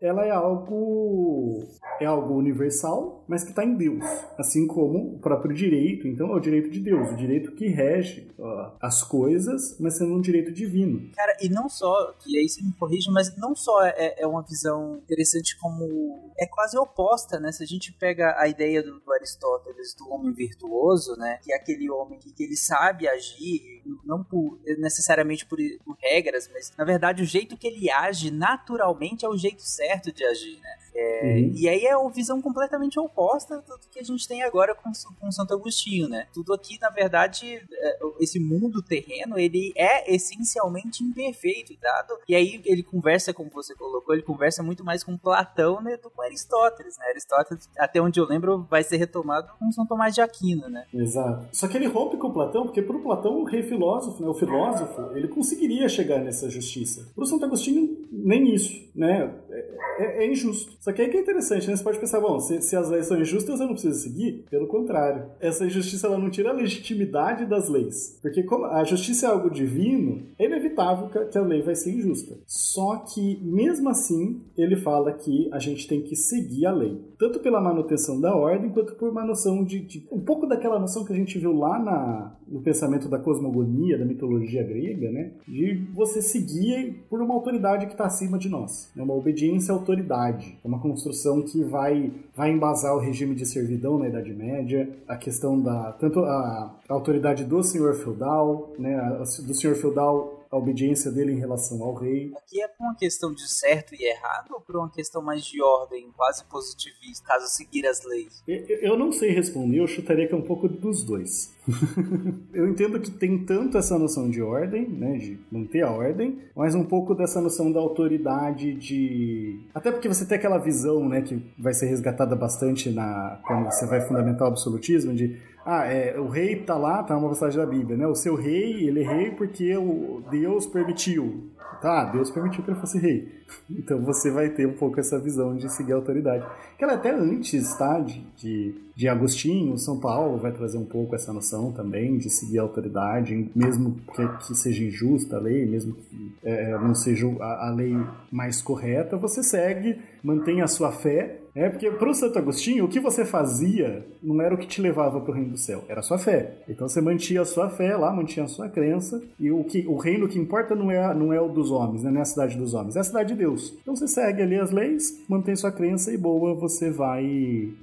ela é algo é algo universal, mas que está em Deus, assim como o próprio direito. Então é o direito de Deus, o direito que rege ó, as coisas, mas sendo um direito divino. Cara, e não só, e aí você me corrige, mas não só é, é uma visão interessante como é quase oposta, né? Se a gente pega a ideia do, do Aristóteles do homem virtuoso, né? Que é aquele homem que, que ele sabe agir, não por, necessariamente por, por regras, mas na verdade o jeito que ele age naturalmente é o jeito certo de agir, né? É, Uhum. E aí é uma visão completamente oposta do que a gente tem agora com, com Santo Agostinho, né? Tudo aqui, na verdade, é, esse mundo terreno, ele é essencialmente imperfeito, dado. E aí ele conversa, como você colocou, ele conversa muito mais com Platão né, do que com Aristóteles, né? Aristóteles, até onde eu lembro, vai ser retomado com São Tomás de Aquino, né? Exato. Só que ele rompe com Platão, porque para o Platão, o rei filósofo, né, o filósofo, ele conseguiria chegar nessa justiça. Para o Santo Agostinho, nem isso, né? É, é injusto. Só que aí que é interessante, né? Você pode pensar, bom, se, se as leis são injustas, eu não preciso seguir. Pelo contrário. Essa injustiça, ela não tira a legitimidade das leis. Porque como a justiça é algo divino, é inevitável que a- que a lei vai ser injusta. Só que, mesmo assim, ele fala que a gente tem que seguir a lei. Tanto pela manutenção da ordem, quanto por uma noção de, de- um pouco daquela noção que a gente viu lá na, no pensamento da cosmogonia, da mitologia grega, né? De você seguir por uma autoridade que está acima de nós. É uma obediência à autoridade. É uma construção que vai, vai embasar o regime de servidão na Idade Média, a questão da. tanto a, a autoridade do senhor feudal, né? a- do senhor feudal a obediência dele em relação ao rei. Aqui é por uma questão de certo e errado ou por uma questão mais de ordem, quase positivista, caso seguir as leis? Eu- Eu não sei responder, eu chutaria que é um pouco dos dois. Eu entendo que tem tanto essa noção de ordem, né, de manter a ordem, mas um pouco dessa noção da autoridade de... Até porque você tem aquela visão, né, que vai ser resgatada bastante na quando você vai fundamentar o absolutismo, de ah, é, o rei tá lá, tá uma passagem da Bíblia, né? O seu rei, ele é rei porque o Deus permitiu. Tá, Deus permitiu que ele fosse rei. Então você vai ter um pouco essa visão de seguir a autoridade. Que ela até antes, tá? De, de, de Agostinho, São Paulo vai trazer um pouco essa noção também de seguir a autoridade, mesmo que, que seja injusta a lei, mesmo que é, não seja a, a lei mais correta, você segue, mantém a sua fé é porque para o Santo Agostinho, o que você fazia não era o que te levava para o reino do céu, era a sua fé. Então você mantinha a sua fé lá, mantinha a sua crença, e o, que, o reino que importa não é, não é o dos homens, né? não é a cidade dos homens, é a cidade de Deus. Então você segue ali as leis, mantém sua crença e boa, você vai,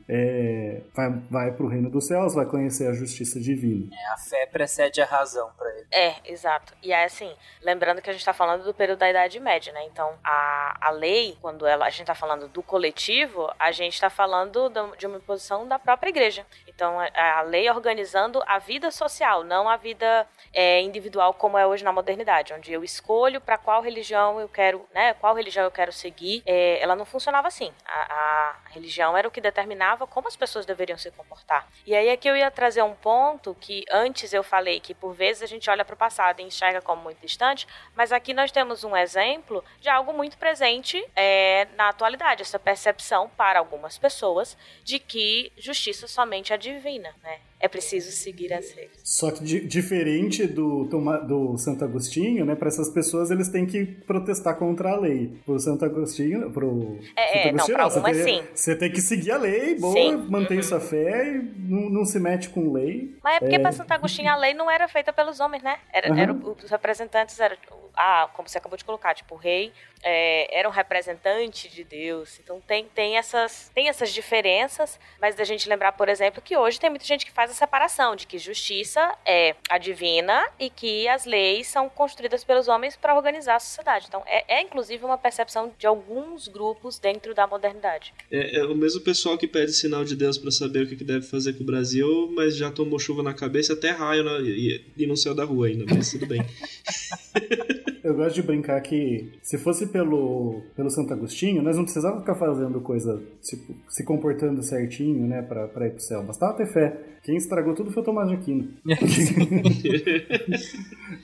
é, vai, vai para o reino dos céus, vai conhecer a justiça divina. É, a fé precede a razão para ele. É, exato. E é assim, lembrando que a gente está falando do período da Idade Média, né? Então a, a lei, quando ela, a gente está falando do coletivo, a gente está falando de uma posição da própria igreja. Então, a, lei organizando a vida social, não a vida é, individual como é hoje na modernidade, onde eu escolho para qual religião eu quero, né, qual religião eu quero seguir. É, ela não funcionava assim. A, a, religião era o que determinava como as pessoas deveriam se comportar. E aí é que eu ia trazer um ponto que antes eu falei que por vezes a gente olha para o passado e enxerga como muito distante, mas aqui nós temos um exemplo de algo muito presente é, na atualidade, essa percepção para algumas pessoas de que justiça somente é divina, né? É preciso seguir as regras. Só que di diferente do, do Santo Agostinho, né? Para essas pessoas eles têm que protestar contra a lei. Pro Santo Agostinho, pro é, Santo é, Agostinho, não, não, você, tem, sim. você tem que seguir a lei, boa, sim. mantém uhum. sua fé e não, não, se mete com lei. Mas é porque é... para Santo Agostinho a lei não era feita pelos homens, né? Era, uhum. era os representantes eram ah, como você acabou de colocar, tipo, o rei é, era um representante de Deus. Então tem, tem, essas, tem essas diferenças, mas da gente lembrar, por exemplo, que hoje tem muita gente que faz a separação de que justiça é a divina e que as leis são construídas pelos homens para organizar a sociedade. Então é, é, inclusive uma percepção de alguns grupos dentro da modernidade. É, é o mesmo pessoal que pede sinal de Deus para saber o que, que, deve fazer com o Brasil, mas já tomou chuva na cabeça até raio na, e, e não saiu da rua ainda, mas tudo bem. Eu gosto de brincar que se fosse pelo, pelo Santo Agostinho, nós não precisávamos ficar fazendo coisa, tipo, se comportando certinho, né, pra, pra ir pro céu. Bastava ter fé. Quem estragou tudo foi o Tomás de Aquino.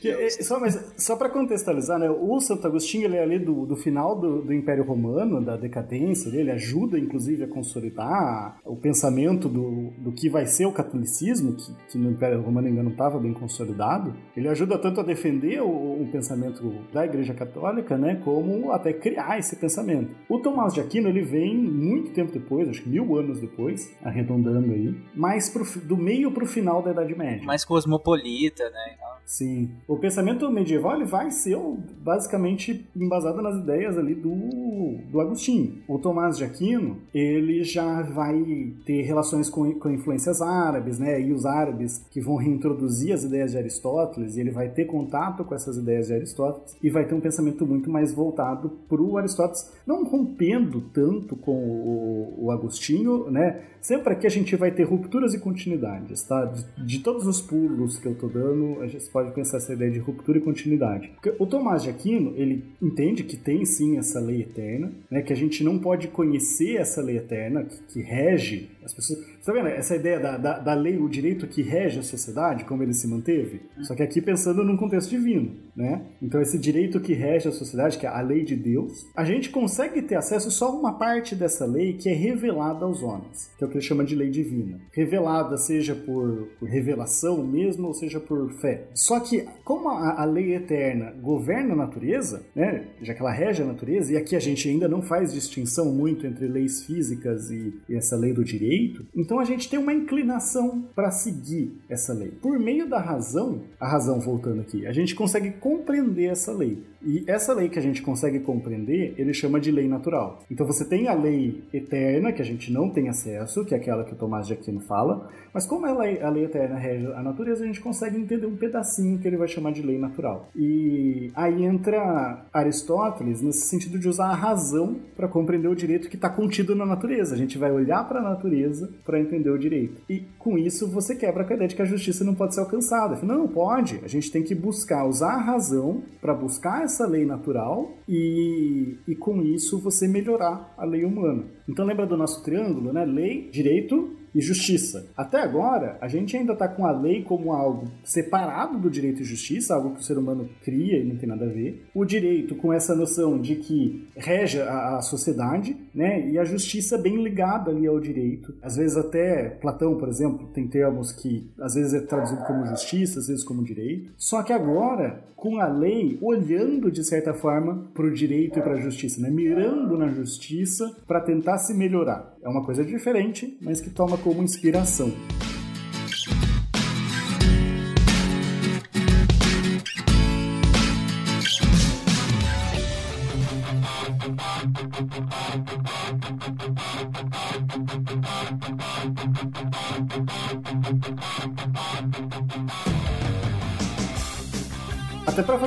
é, só, mas, só para contextualizar, né, o Santo Agostinho ele é ali do, do final do, do Império Romano, da decadência dele, ajuda inclusive a consolidar o pensamento do, do que vai ser o catolicismo, que, que no Império Romano ainda não estava bem consolidado. Ele ajuda tanto a defender o, o, pensamento da Igreja Católica, né, como até criar esse pensamento. O Tomás de Aquino ele vem muito tempo depois, acho que mil anos depois, arredondando aí, mais pro, do meio para o final da Idade Média. Mais cosmopolita, né? Sim. O pensamento medieval ele vai ser basicamente embasado nas ideias ali do, do Agostinho. O Tomás de Aquino, ele já vai ter relações com, com influências árabes, né? E os árabes que vão reintroduzir as ideias de Aristóteles, e ele vai ter contato com essas ideias de Aristóteles e vai ter um pensamento muito mais voltado para o Aristóteles, não rompendo tanto com o, o Agostinho, né? Sempre aqui a gente vai ter rupturas e continuidades, tá? De, de todos os pulos que eu tô dando, a gente pode pensar essa ideia de ruptura e continuidade. Porque o Tomás de Aquino, ele entende que tem sim essa lei eterna, né? Que a gente não pode conhecer essa lei eterna que, que rege as pessoas. Você tá vendo? Essa ideia da, da, da, lei, o direito que rege a sociedade, como ele se manteve, só que aqui pensando num contexto divino, né? Então esse direito que rege a sociedade, que é a lei de Deus, a gente consegue ter acesso só a uma parte dessa lei que é revelada aos homens, que é o que ele chama de lei divina. Revelada seja por, revelação mesmo, ou seja por fé. Só que, como a, lei eterna governa a natureza, né, já que ela rege a natureza, e aqui a gente ainda não faz distinção muito entre leis físicas e essa lei do direito, então a gente tem uma inclinação para seguir essa lei. Por meio da razão, a razão voltando aqui, a gente consegue compreender essa lei. E essa lei que a gente consegue compreender, ele chama de lei natural. Então você tem a lei eterna, que a gente não tem acesso, que é aquela que o Tomás de Aquino fala, mas como ela, a lei eterna rege a natureza, a gente consegue entender um pedacinho que ele vai chamar de lei natural. E aí entra Aristóteles nesse sentido de usar a razão para compreender o direito que está contido na natureza. A gente vai olhar para a natureza para entender o direito. E com isso você quebra a ideia de que a justiça não pode ser alcançada. Não, pode. A gente tem que buscar, usar a razão para buscar essa lei natural e, e com isso você melhorar a lei humana. Então lembra do nosso triângulo, né? Lei, direito, e justiça. Até agora, a gente ainda está com a lei como algo separado do direito e justiça, algo que o ser humano cria e não tem nada a ver. O direito com essa noção de que rege a, a sociedade, né? E a justiça bem ligada ali ao direito. Às vezes até Platão, por exemplo, tem termos que às vezes é traduzido como justiça, às vezes como direito. Só que agora, com a lei olhando de certa forma para o direito e para a justiça, né? Mirando na justiça para tentar se melhorar. É uma coisa diferente, mas que toma como inspiração.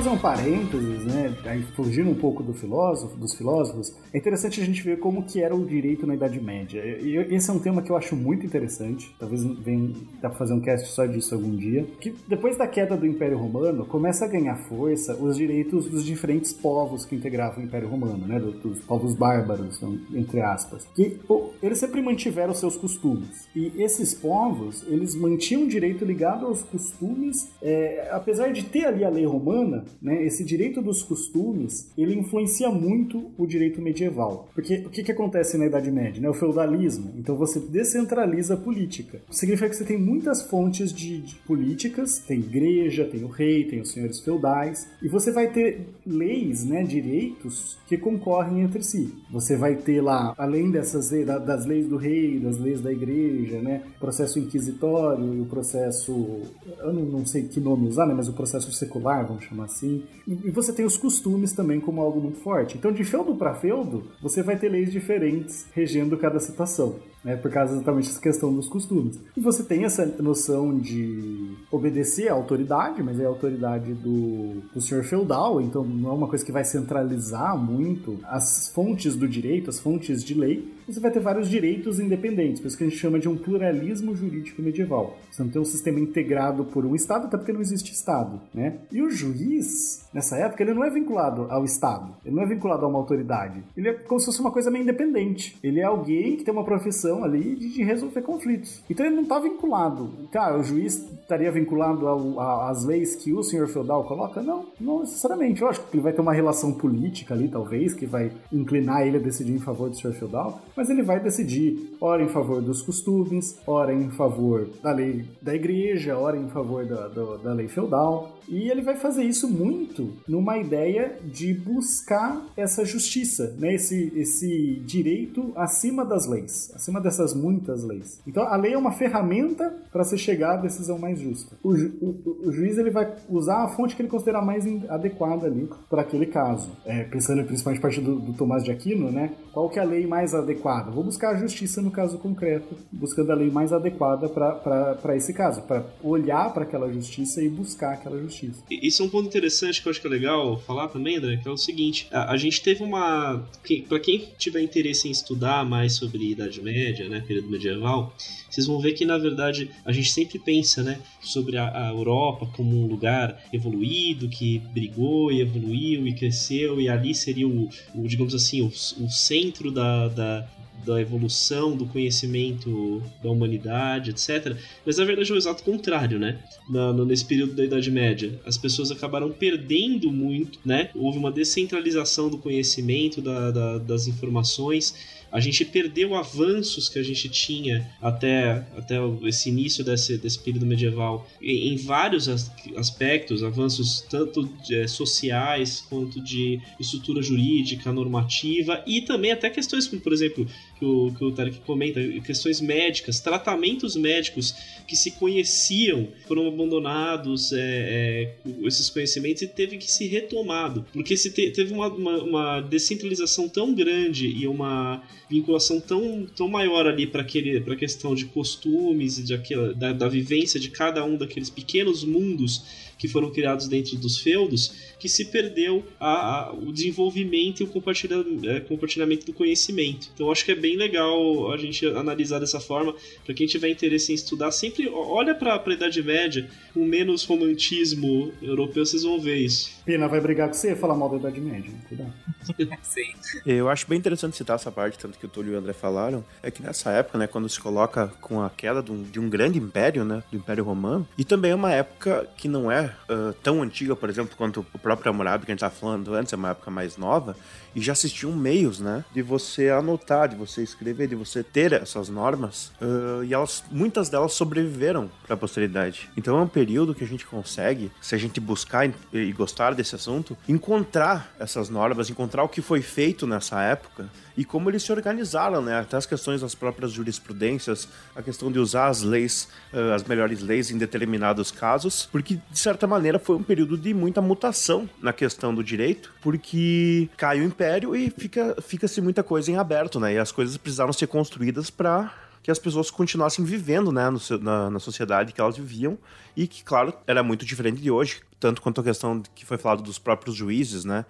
Fazer um parênteses, né, aí fugindo um pouco do filósofo, dos filósofos, é interessante a gente ver como que era o direito na Idade Média. E esse é um tema que eu acho muito interessante. Talvez venha, dá para fazer um cast só disso algum dia. Que depois da queda do Império Romano começa a ganhar força os direitos dos diferentes povos que integravam o Império Romano, né, dos povos bárbaros, entre aspas. Que eles sempre mantiveram seus costumes. E esses povos, eles mantinham o direito ligado aos costumes, é, apesar de ter ali a lei romana, né, esse direito dos costumes, ele influencia muito o direito medieval. Porque o que, que acontece na Idade Média? Né? O feudalismo. Então você descentraliza a política. Significa que você tem muitas fontes de, de políticas, tem igreja, tem o rei, tem os senhores feudais, e você vai ter leis, né, direitos que concorrem entre si. Você vai ter lá, além dessas das leis do rei, das leis da igreja, né, processo inquisitório e o processo, eu não, não sei que nome usar, né, mas o processo secular, vamos chamar assim. E, você tem os costumes também como algo muito forte. Então, de feudo para feudo, você vai ter leis diferentes regendo cada situação né, por causa exatamente dessa questão dos costumes. E você tem essa noção de obedecer à autoridade, mas é a autoridade do, do senhor feudal, então não é uma coisa que vai centralizar muito as fontes do direito, as fontes de lei. Você vai ter vários direitos independentes, por isso que a gente chama de um pluralismo jurídico medieval. Você não tem um sistema integrado por um Estado, até porque não existe Estado, né? E o juiz, nessa época, ele não é vinculado ao Estado, ele não é vinculado a uma autoridade. Ele é como se fosse uma coisa meio independente. Ele é alguém que tem uma profissão ali de, de resolver conflitos. Então ele não está vinculado. Cara, o juiz estaria vinculado às leis que o senhor feudal coloca? Não, não necessariamente. Eu acho que ele vai ter uma relação política ali, talvez, que vai inclinar ele a decidir em favor do senhor feudal, mas ele vai decidir, ora em favor dos costumes, ora em favor da lei da igreja, ora em favor da, da, da lei feudal. E ele vai fazer isso muito numa ideia de buscar essa justiça, né? esse, esse direito acima das leis, acima dessas muitas leis. Então a lei é uma ferramenta para se chegar à decisão mais justa. O, ju, o, o, juiz ele vai usar a fonte que ele considerar mais adequada ali para aquele caso. É, pensando principalmente a partir do, do Tomás de Aquino, né? Qual que é a lei mais adequada? Vou buscar a justiça no caso concreto, buscando a lei mais adequada para esse caso, para olhar para aquela justiça e buscar aquela justiça Isso é um ponto interessante que eu acho que é legal falar também, André, que é o seguinte: a, a gente teve uma. para quem tiver interesse em estudar mais sobre Idade Média, né, período medieval, vocês vão ver que na verdade a gente sempre pensa, né, sobre a, a Europa como um lugar evoluído que brigou e evoluiu e cresceu e ali seria o, o digamos assim, o, o centro da, da da evolução, do conhecimento da humanidade, etc. Mas na verdade é o exato contrário, né? Na, nesse período da Idade Média, as pessoas acabaram perdendo muito, né? Houve uma descentralização do conhecimento, da, da, das informações a gente perdeu avanços que a gente tinha até, até esse início desse, desse período medieval. Em, em vários aspectos, avanços tanto é, sociais quanto de estrutura jurídica, normativa e também até questões como, por exemplo, que o, que o Tarek comenta, questões médicas, tratamentos médicos que se conheciam foram abandonados, é, é, esses conhecimentos, e teve que ser retomado, porque se te, teve uma, uma, uma, descentralização tão grande e uma vinculação tão, tão maior ali para a questão de costumes e de aquela, da, da vivência de cada um daqueles pequenos mundos que foram criados dentro dos feudos, que se perdeu a, a, o desenvolvimento e o compartilhamento, é, compartilhamento do conhecimento. Então acho que é bem legal a gente analisar dessa forma. Para quem tiver interesse em estudar, sempre olha para a Idade Média com menos romantismo europeu, vocês vão ver isso. Pena vai brigar com você e falar mal da Idade Média. Cuidado. Sim. Eu acho bem interessante citar essa parte, tanto que o Túlio e o André falaram, é que nessa época, né, quando se coloca com a queda de um, de um grande império, né, do Império Romano, e também é uma época que não é uh, tão antiga, por exemplo, quanto o próprio Hammurabi que a gente estava falando antes, é uma época mais nova, e já existiam meios, né, de você anotar, de você escrever, de você ter essas normas, uh, e elas, muitas delas sobreviveram para a posteridade. Então é um período que a gente consegue, se a gente buscar e gostar desse assunto, encontrar essas normas, encontrar o que foi feito nessa época e como eles se organizaram, né? Até as questões das próprias jurisprudências, a questão de usar as leis, uh, as melhores leis em determinados casos, porque de certa maneira foi um período de muita mutação na questão do direito, porque cai o império e fica fica-se muita coisa em aberto, né? E as coisas precisaram ser construídas para que as pessoas continuassem vivendo né, no, na, na, sociedade que elas viviam e que, claro, era muito diferente de hoje, tanto quanto a questão que foi falado dos próprios juízes, né?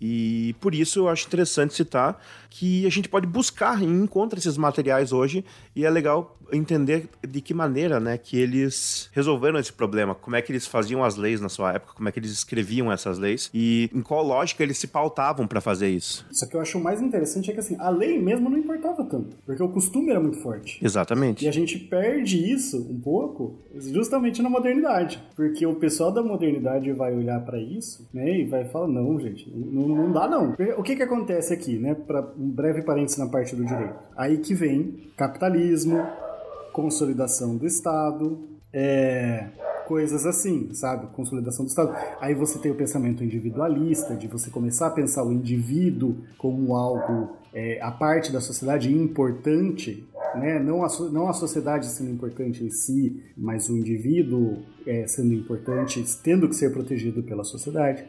E por isso eu acho interessante citar que a gente pode buscar e encontra esses materiais hoje e é legal entender de que maneira, né, que eles resolveram esse problema, como é que eles faziam as leis na sua época, como é que eles escreviam essas leis e em qual lógica eles se pautavam para fazer isso. Só que eu acho mais interessante é que assim, a lei mesmo não importava tanto, porque o costume era muito forte. Exatamente. E a gente perde isso um pouco justamente na modernidade, porque o pessoal da modernidade vai olhar para isso, né, e vai falar não, gente, não, não dá não. O que que acontece aqui, né, para um breve parênteses na parte do direito. Aí que vem capitalismo, consolidação do Estado, é, coisas assim, sabe? Consolidação do Estado. Aí você tem o pensamento individualista, de você começar a pensar o indivíduo como algo, é, a parte da sociedade importante, né? Não a, não a sociedade sendo importante em si, mas o indivíduo é, sendo importante, tendo que ser protegido pela sociedade.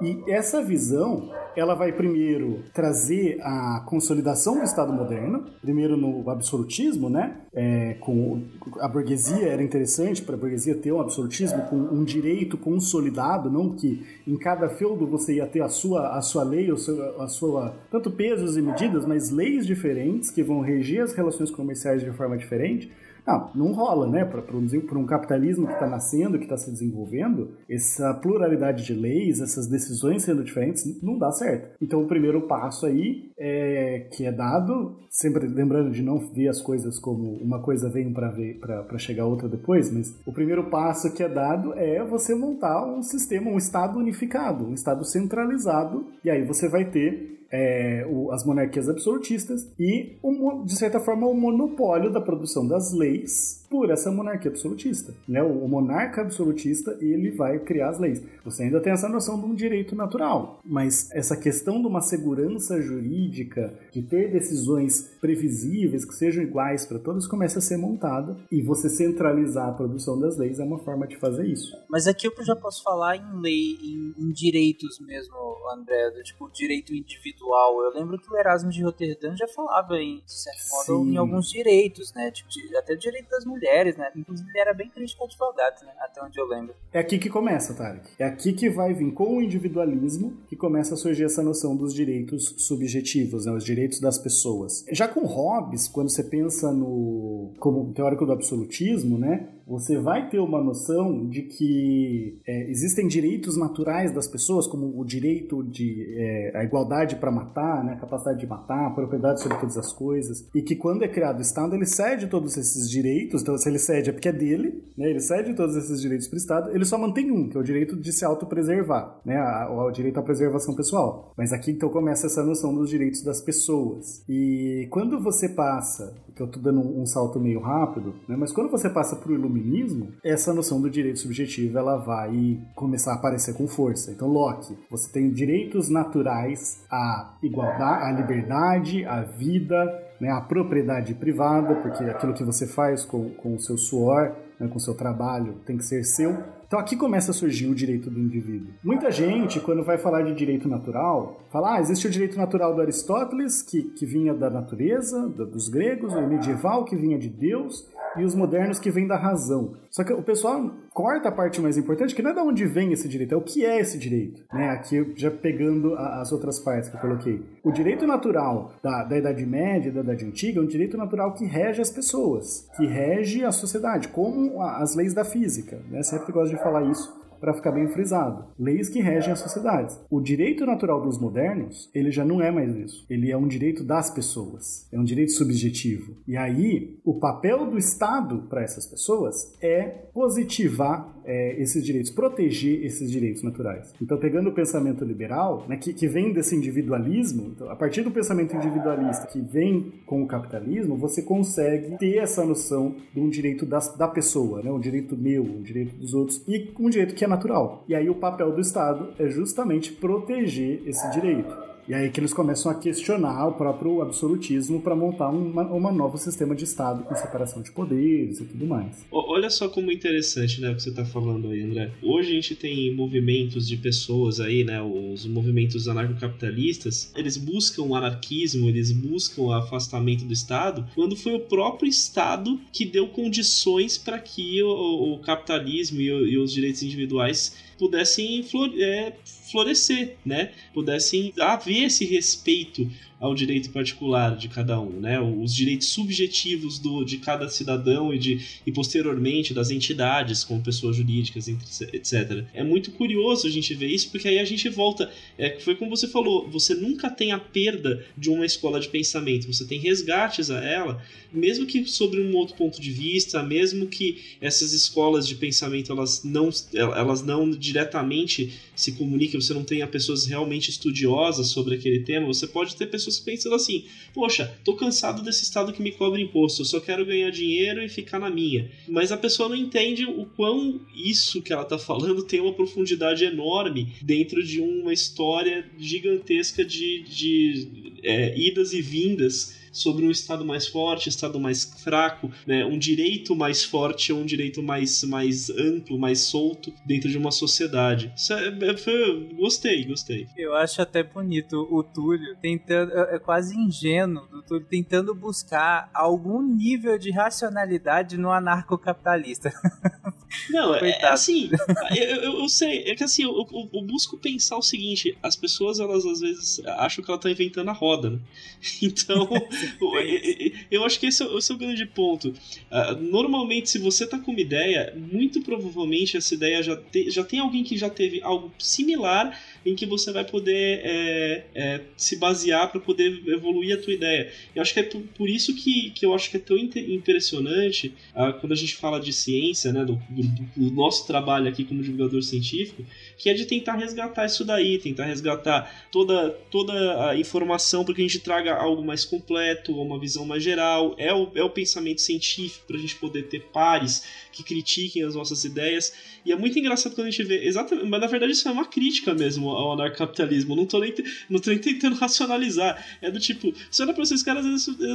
E essa visão, ela vai primeiro trazer a consolidação do Estado moderno, primeiro no absolutismo, né? É, com a burguesia era interessante para a burguesia ter um absolutismo com um direito consolidado, não que em cada feudo você ia ter a sua a sua lei, a sua, a sua tanto pesos e medidas, mas leis diferentes que vão reger as relações comerciais de forma diferente. Não, não rola, né? Para um, um capitalismo que está nascendo, que está se desenvolvendo, essa pluralidade de leis, essas decisões sendo diferentes, não dá certo. Então, o primeiro passo aí é, que é dado, sempre lembrando de não ver as coisas como uma coisa vem para chegar outra depois, mas o primeiro passo que é dado é você montar um sistema, um Estado unificado, um Estado centralizado, e aí você vai ter é, o, as monarquias absolutistas e, de certa forma, o monopólio da produção das leis por essa monarquia absolutista. Né? O, monarca absolutista ele vai criar as leis. Você ainda tem essa noção de um direito natural, mas essa questão de uma segurança jurídica, de ter decisões previsíveis que sejam iguais para todos, começa a ser montada e você centralizar a produção das leis é uma forma de fazer isso. Mas aqui eu já posso falar em lei, em, em direitos mesmo, André, do, tipo direito individual. Eu lembro que o Erasmo de Roterdã já falava em, de certo modo, em alguns direitos, né? Tipo, até o direito das mulheres mulheres, né? Inclusive ele era bem crítico a advogados, né? Até onde eu lembro. É aqui que começa, Tarek. É aqui que vai vir com o individualismo que começa a surgir essa noção dos direitos subjetivos, né? Os direitos das pessoas. Já com Hobbes, quando você pensa no como teórico do absolutismo, né? Você vai ter uma noção de que é, existem direitos naturais das pessoas, como o direito de é, a igualdade para matar, né? A capacidade de matar, a propriedade sobre todas as coisas, e que quando é criado o Estado ele cede todos esses direitos então, se ele cede é porque é dele, né? Ele cede todos esses direitos para o Estado, ele só mantém um, que é o direito de se autopreservar, né? O direito à preservação pessoal. Mas aqui então começa essa noção dos direitos das pessoas. E quando você passa, que eu estou dando um, salto meio rápido, né? Mas quando você passa para o iluminismo, essa noção do direito subjetivo ela vai começar a aparecer com força. Então, Locke, você tem direitos naturais à igualdade, à liberdade, à vida, né, à propriedade privada, porque aquilo que você faz com, com o seu suor, né, com o seu trabalho, tem que ser seu. Então aqui começa a surgir o direito do indivíduo. Muita gente, quando vai falar de direito natural, fala: ah, existe o direito natural do Aristóteles, que, que vinha da natureza, da, dos gregos, o medieval, que vinha de Deus, e os modernos, que vêm da razão. Só que o pessoal corta a parte mais importante, que não é de onde vem esse direito, é o que é esse direito. Né? Aqui, já pegando a, as outras partes que eu coloquei. O direito natural da, da Idade Média, da Idade Antiga, é um direito natural que rege as pessoas, que rege a sociedade, como as leis da física. Né? Sempre gosto de falar isso para ficar bem frisado. Leis que regem as sociedades. O direito natural dos modernos, ele já não é mais isso. Ele é um direito das pessoas. É um direito subjetivo. E aí, o papel do Estado para essas pessoas é positivar é, esses direitos, proteger esses direitos naturais. Então, pegando o pensamento liberal, né, que, que vem desse individualismo, então, a partir do pensamento individualista que vem com o capitalismo, você consegue ter essa noção de um direito da, da pessoa, né, um direito meu, um direito dos outros, e um direito que é natural. E aí o papel do Estado é justamente proteger esse direito. E aí que eles começam a questionar o próprio absolutismo para montar uma, uma novo sistema de Estado com separação de poderes e tudo mais. Olha só como interessante, né, o que você está falando aí, André. Hoje a gente tem movimentos de pessoas aí, né, os movimentos anarcocapitalistas, eles buscam o anarquismo, eles buscam o afastamento do Estado, quando foi o próprio Estado que deu condições para que o, o capitalismo e, o, e os direitos individuais pudessem é, florescer, né? Pudessem haver esse respeito ao direito particular de cada um, né? Os direitos subjetivos do, de cada cidadão e, de, e posteriormente das entidades, como pessoas jurídicas, etc. É muito curioso a gente ver isso, porque aí a gente volta. É, foi como você falou, você nunca tem a perda de uma escola de pensamento, você tem resgates a ela, mesmo que sobre um outro ponto de vista, mesmo que essas escolas de pensamento elas não, elas não diretamente se comuniquem, você não tenha pessoas realmente estudiosas sobre aquele tema, você pode ter pessoas pensando assim: poxa, tô cansado desse estado que me cobra imposto, eu só quero ganhar dinheiro e ficar na minha. Mas a pessoa não entende o quão isso que ela tá falando tem uma profundidade enorme dentro de uma história gigantesca de, de é, idas e vindas sobre um Estado mais forte, um Estado mais fraco, né? um direito mais forte ou um direito mais, mais amplo, mais solto dentro de uma sociedade. Isso é, é, foi, gostei, gostei. Eu acho até bonito o Túlio tentando, é, é quase ingênuo do Túlio tentando buscar algum nível de racionalidade no anarcocapitalista. Não, é, é assim, eu, eu, eu, sei, é que assim, eu, eu, eu, busco pensar o seguinte, as pessoas, elas às vezes acham que ela tá inventando a roda, né? Então, eu acho que esse é, esse é o grande ponto. Uh, normalmente, se você tá com uma ideia, muito provavelmente essa ideia já, te, já tem alguém que já teve algo similar em que você vai poder é, é, se basear para poder evoluir a tua ideia. Eu acho que é por, isso que, que eu acho que é tão impressionante uh, quando a gente fala de ciência, né, do, do, do nosso trabalho aqui como divulgador científico, que é de tentar resgatar isso daí, tentar resgatar toda, toda a informação para que a gente traga algo mais completo, uma visão mais geral. É o, é o pensamento científico para a gente poder ter pares que critiquem as nossas ideias. E é muito engraçado quando a gente vê, exatamente, mas na verdade isso é uma crítica mesmo ao anarcapitalismo. Não tô nem, não tô nem tentando racionalizar. É do tipo, você olha pra esses caras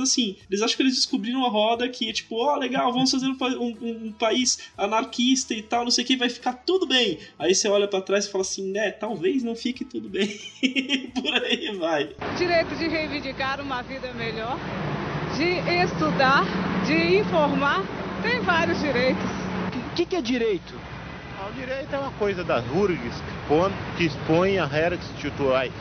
assim, eles acham que eles descobriram a roda que é tipo, ó, oh, legal, vamos fazer um, um, um, país anarquista e tal, não sei o que, vai ficar tudo bem. Aí você olha para trás e fala assim, né, talvez não fique tudo bem. Por aí vai. Direito de reivindicar uma vida melhor, de estudar, de informar, tem vários direitos. O que, que é direito? O direito é uma coisa das URGs que expõe a regras institucionais.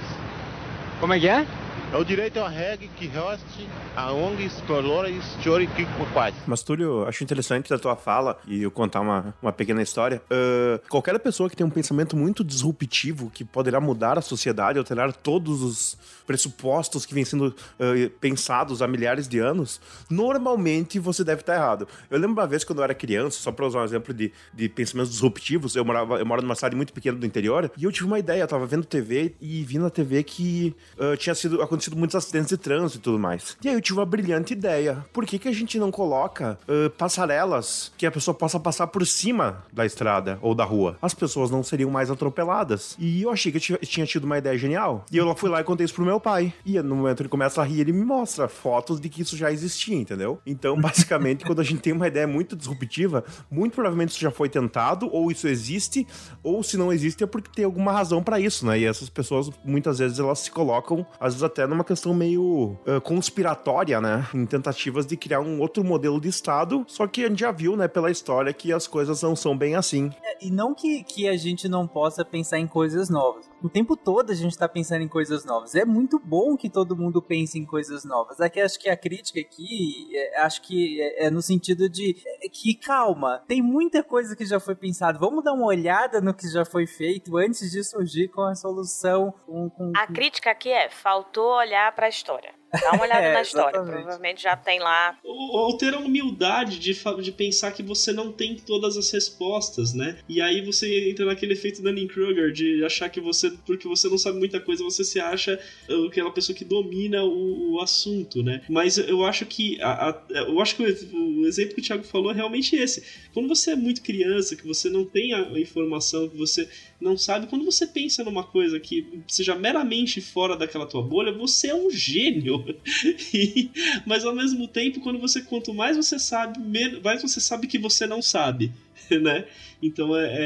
Como é que é? O direito é uma regra que reste a ONGs, valores históricos quais. Mas, Túlio, acho interessante da tua fala e eu contar uma, uma pequena história. Uh, qualquer pessoa que tem um pensamento muito disruptivo, que poderá mudar a sociedade, alterar todos os pressupostos que vêm sendo uh, pensados há milhares de anos, normalmente você deve estar errado. Eu lembro uma vez quando eu era criança, só para usar um exemplo de, de pensamentos disruptivos, eu morava eu moro numa cidade muito pequena do interior, e eu tive uma ideia, eu tava vendo TV e vi na TV que uh, tinha sido acontecido muitos acidentes de trânsito e tudo mais. E aí eu tive uma brilhante ideia. Por que, que a gente não coloca uh, passarelas que a pessoa possa passar por cima da estrada ou da rua? As pessoas não seriam mais atropeladas. E eu achei que eu tinha tido uma ideia genial. E eu fui lá e contei isso pro meu pai. E no momento ele começa a rir, ele me mostra fotos de que isso já existia, entendeu? Então, basicamente, quando a gente tem uma ideia muito disruptiva, muito provavelmente isso já foi tentado, ou isso existe, ou se não existe é porque tem alguma razão para isso, né? E essas pessoas, muitas vezes, elas se colocam, às vezes até numa questão meio uh, conspiratória, né? Em tentativas de criar um outro modelo de Estado, só que a gente já viu, né, pela história, que as coisas não são bem assim. É, e não que, que a gente não possa pensar em coisas novas. O tempo todo a gente tá pensando em coisas novas. É muito bom que todo mundo pense em coisas novas. Aqui acho que a crítica aqui, é, acho que é, é no sentido de é, que calma, tem muita coisa que já foi pensado. Vamos dar uma olhada no que já foi feito antes de surgir com a solução. Com, com... A crítica aqui é faltou olhar para a história. Dá uma olhada é, na história, provavelmente já tem lá. Ou, ou, ter a humildade de, de pensar que você não tem todas as respostas, né? E aí você entra naquele efeito Dunning-Kruger de achar que você, porque você não sabe muita coisa, você se acha aquela pessoa que domina o, o assunto, né? Mas eu acho que a, a, eu acho que o, o, exemplo que o Thiago falou é realmente esse. Quando você é muito criança, que você não tem a informação, que você não sabe, quando você pensa numa coisa que seja meramente fora daquela tua bolha, você é um gênio. E, mas ao mesmo tempo, quando você quanto mais você sabe, mais você sabe que você não sabe. Né? Então é, é,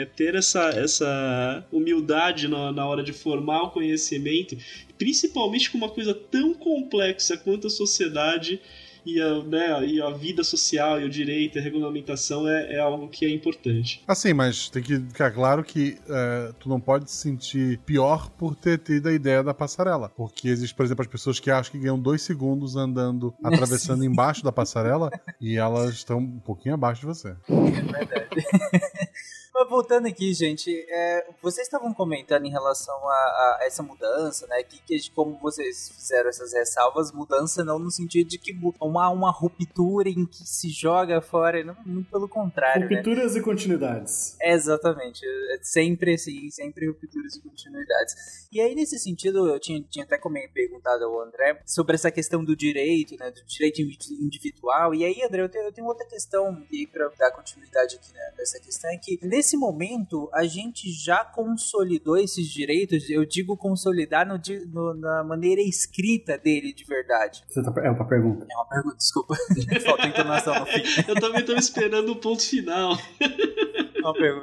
é, ter essa, essa humildade na, na hora de formar o conhecimento, principalmente com uma coisa tão complexa quanto a sociedade e a, né, e a vida social e o direito e a regulamentação é, é algo que é importante. Assim, mas tem que ficar claro que é, tu não pode se sentir pior por ter tido a ideia da passarela. Porque existe, por exemplo, as pessoas que acham que ganham dois segundos andando, atravessando embaixo da passarela e elas estão um pouquinho abaixo de você. É verdade. Mas voltando aqui, gente, é, vocês estavam comentando em relação a, a, essa mudança, né? Que, que como vocês fizeram essas ressalvas, mudança não no sentido de que uma, uma ruptura em que se joga fora, não, muito pelo contrário. Né? Rupturas né? e continuidades. É, exatamente. É sempre assim, sempre rupturas e continuidades. E aí, nesse sentido, eu tinha, tinha até perguntado ao André sobre essa questão do direito, né? Do direito individual. E aí, André, eu tenho, eu tenho outra questão e para dar continuidade aqui né, nessa questão, é que nesse momento, a gente já consolidou esses direitos, eu digo consolidar no, no, na maneira escrita dele de verdade. Você tá, é uma pergunta. É uma pergunta, desculpa. Falta entonação no fim. eu também estou esperando o ponto final.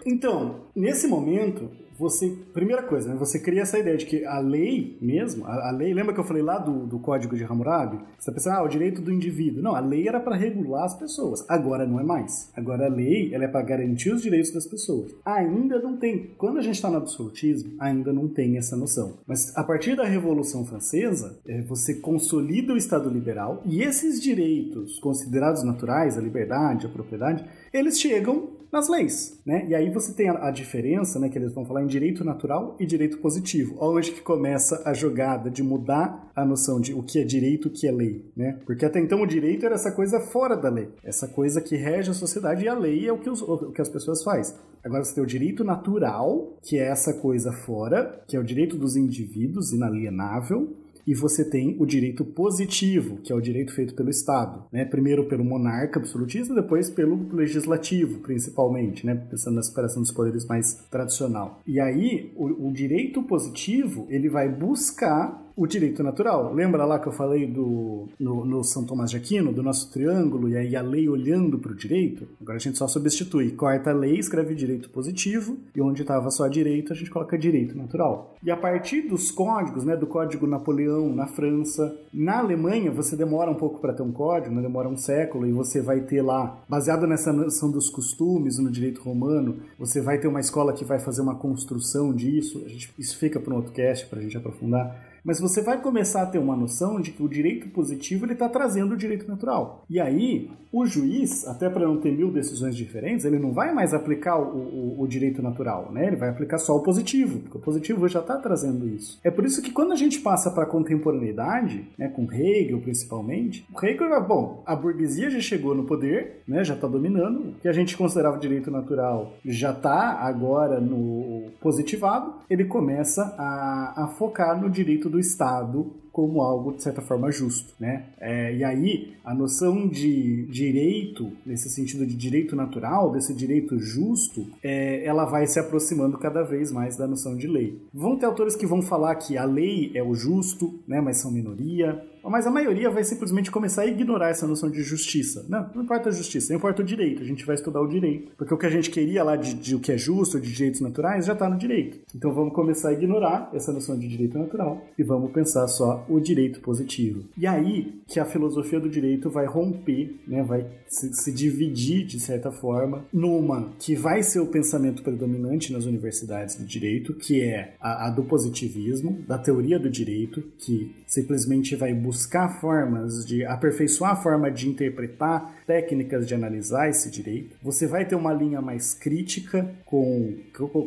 Então, nesse momento, você. Primeira coisa, né, você cria essa ideia de que a lei mesmo, a, a lei, lembra que eu falei lá do, do código de Hammurabi? Você tá pensando, ah, o direito do indivíduo. Não, a lei era para regular as pessoas. Agora não é mais. Agora a lei ela é para garantir os direitos das pessoas. Ainda não tem. Quando a gente está no absolutismo, ainda não tem essa noção. Mas a partir da Revolução Francesa, é, você consolida o Estado liberal e esses direitos considerados naturais, a liberdade, a propriedade, eles chegam nas leis, né? E aí você tem a, a, diferença, né, que eles vão falar em direito natural e direito positivo. Onde que começa a jogada de mudar a noção de o que é direito, o que é lei, né? Porque até então o direito era essa coisa fora da lei, essa coisa que rege a sociedade e a lei é o que, os, o que as pessoas fazem. Agora você tem o direito natural, que é essa coisa fora, que é o direito dos indivíduos inalienável, e você tem o direito positivo, que é o direito feito pelo Estado, né? Primeiro pelo monarca absolutista, depois pelo legislativo, principalmente, né? Pensando na separação dos poderes mais tradicional. E aí, o, o direito positivo, ele vai buscar o direito natural. Lembra lá que eu falei do no, no, São Tomás de Aquino, do nosso triângulo, e aí a lei olhando para o direito? Agora a gente só substitui. Corta a lei, escreve direito positivo, e onde estava só direito, a gente coloca direito natural. E a partir dos códigos, né, do Código Napoleão na França, na Alemanha, você demora um pouco para ter um código, né, demora um século, e você vai ter lá, baseado nessa noção dos costumes no direito romano, você vai ter uma escola que vai fazer uma construção disso. Gente, isso fica para um outro cast para a gente aprofundar mas você vai começar a ter uma noção de que o direito positivo ele está trazendo o direito natural. E aí, o juiz, até para não ter mil decisões diferentes, ele não vai mais aplicar o, o, o, direito natural, né? Ele vai aplicar só o positivo, porque o positivo já está trazendo isso. É por isso que quando a gente passa para a contemporaneidade, né, com Hegel principalmente, o Hegel, bom, a burguesia já chegou no poder, né, já está dominando, o que a gente considerava direito natural já está agora no positivado, ele começa a, a focar no direito do Estado como algo, de certa forma, justo, né? É, e aí, a noção de direito, nesse sentido de direito natural, desse direito justo, é, ela vai se aproximando cada vez mais da noção de lei. Vão ter autores que vão falar que a lei é o justo, né, mas são minoria, mas a maioria vai simplesmente começar a ignorar essa noção de justiça. Não, não importa a justiça, não importa o direito. A gente vai estudar o direito. Porque o que a gente queria lá de, de o que é justo, de direitos naturais, já está no direito. Então vamos começar a ignorar essa noção de direito natural e vamos pensar só o direito positivo. E aí que a filosofia do direito vai romper, né, vai se, se dividir de certa forma numa que vai ser o pensamento predominante nas universidades de direito, que é a, a do positivismo, da teoria do direito, que simplesmente vai buscar formas de aperfeiçoar a forma de interpretar técnicas de analisar esse direito. Você vai ter uma linha mais crítica com,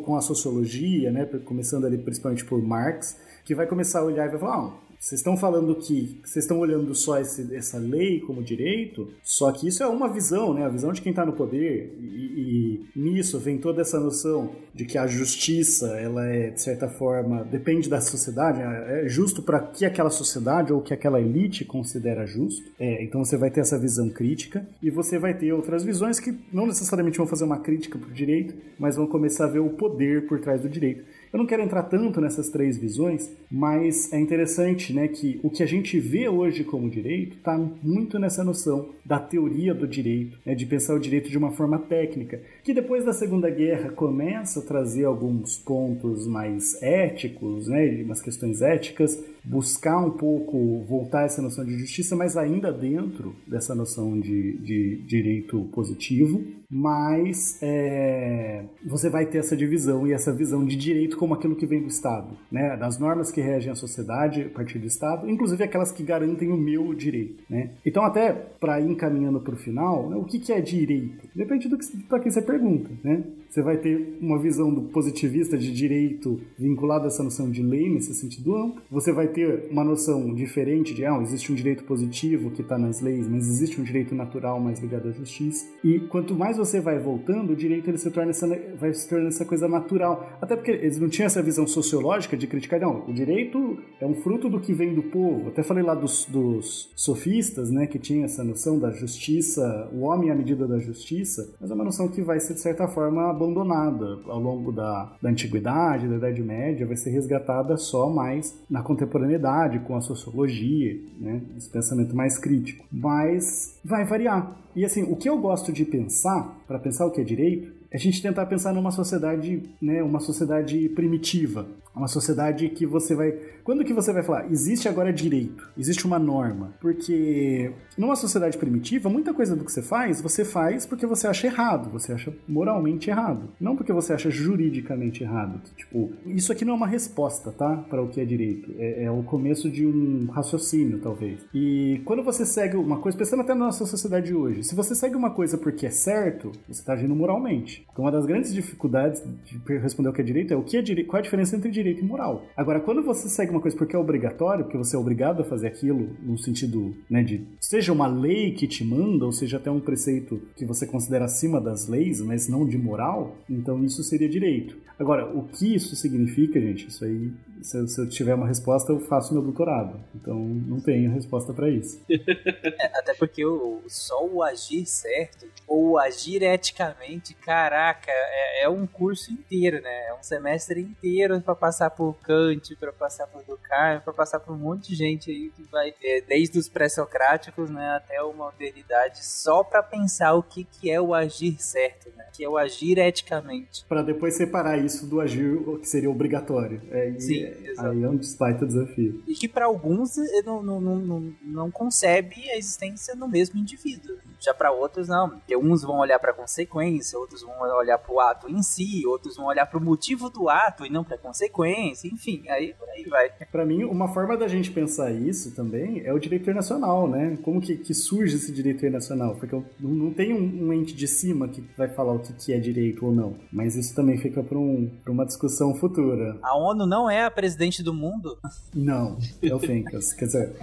com a sociologia, né, começando ali principalmente por Marx, que vai começar a olhar e vai falar, vocês estão falando que vocês estão olhando só esse, essa lei como direito, só que isso é uma visão, né? A visão de quem está no poder. E, e, nisso vem toda essa noção de que a justiça, ela é, de certa forma, depende da sociedade, é justo para que aquela sociedade ou que aquela elite considera justo. É, então você vai ter essa visão crítica e você vai ter outras visões que não necessariamente vão fazer uma crítica para o direito, mas vão começar a ver o poder por trás do direito. Eu não quero entrar tanto nessas três visões, mas é interessante né, que o que a gente vê hoje como direito está muito nessa noção da teoria do direito, né, de pensar o direito de uma forma técnica, que depois da Segunda Guerra começa a trazer alguns pontos mais éticos, né, umas questões éticas, buscar um pouco voltar essa noção de justiça, mas ainda dentro dessa noção de, de direito positivo, mas é, você vai ter essa divisão e essa visão de direito como aquilo que vem do Estado, né? das normas que regem a sociedade a partir do Estado, inclusive aquelas que garantem o meu direito. Né? Então, até para ir encaminhando para o final, né, o que, que é direito? Depende do que, para você pergunta. Né? Você vai ter uma visão do positivista de direito vinculado a essa noção de lei, nesse sentido amplo. Você vai ter uma noção diferente de, ah, existe um direito positivo que está nas leis, mas existe um direito natural mais ligado à justiça. E quanto mais você vai voltando, o direito ele se torna essa, vai se tornando essa coisa natural. Até porque eles não tinham essa visão sociológica de criticar, não, o direito é um fruto do que vem do povo. Até falei lá dos, dos sofistas, né, que tinha essa noção da justiça, o homem à medida da justiça, mas é uma noção que vai ser, de certa forma, abandonada ao longo da, da antiguidade, da Idade Média, vai ser resgatada só mais na contemporaneidade, com a sociologia, né, esse pensamento mais crítico. Mas vai variar. E assim, o que eu gosto de pensar, para pensar o que é direito, a gente tentar pensar numa sociedade, né, uma sociedade primitiva, uma sociedade que você vai quando que você vai falar, existe agora direito, existe uma norma? Porque numa sociedade primitiva, muita coisa do que você faz, você faz porque você acha errado, você acha moralmente errado, não porque você acha juridicamente errado. Tipo, isso aqui não é uma resposta, tá? Para o que é direito. É, é, o começo de um raciocínio, talvez. E quando você segue uma coisa, pensando até na nossa sociedade hoje, se você segue uma coisa porque é certo, você está agindo moralmente. Então, uma das grandes dificuldades de responder o que é direito é o que é direito, qual é a diferença entre direito e moral. Agora, quando você segue uma coisa porque é obrigatório, porque você é obrigado a fazer aquilo no sentido, né, de seja uma lei que te manda, ou seja até um preceito que você considera acima das leis, mas não de moral, então isso seria direito. Agora, o que isso significa, gente, isso aí, se eu, se eu tiver uma resposta, eu faço meu doutorado. Então, não tenho resposta para isso. É, até porque o, só o agir certo, ou o agir eticamente, caraca, é, é um curso inteiro, né? É um semestre inteiro para passar por Kant, para passar por Durkheim, para passar por um monte de gente aí que vai, é, desde os pré-socráticos, né, até a modernidade, só para pensar o que, que é o agir certo, né? Que é o agir eticamente. Para depois separar isso do agir que seria obrigatório. É, Sim, aí é um baita desafio. E que para alguns eh, não, não, não, não concebe a existência no mesmo indivíduo. Já para outros, não. Porque uns vão olhar para a consequência, outros vão olhar para o ato em si, outros vão olhar para o motivo do ato e não para a consequência. Enfim, aí por aí vai. Para mim, uma forma da gente pensar isso também é o direito internacional, né? Como que, que surge esse direito internacional? Porque não, não tem um, um, ente de cima que vai falar o que, que é direito ou não. Mas isso também fica para um, uma discussão futura. A ONU não é a presidente do mundo? Não, é o Fencas. Quer dizer.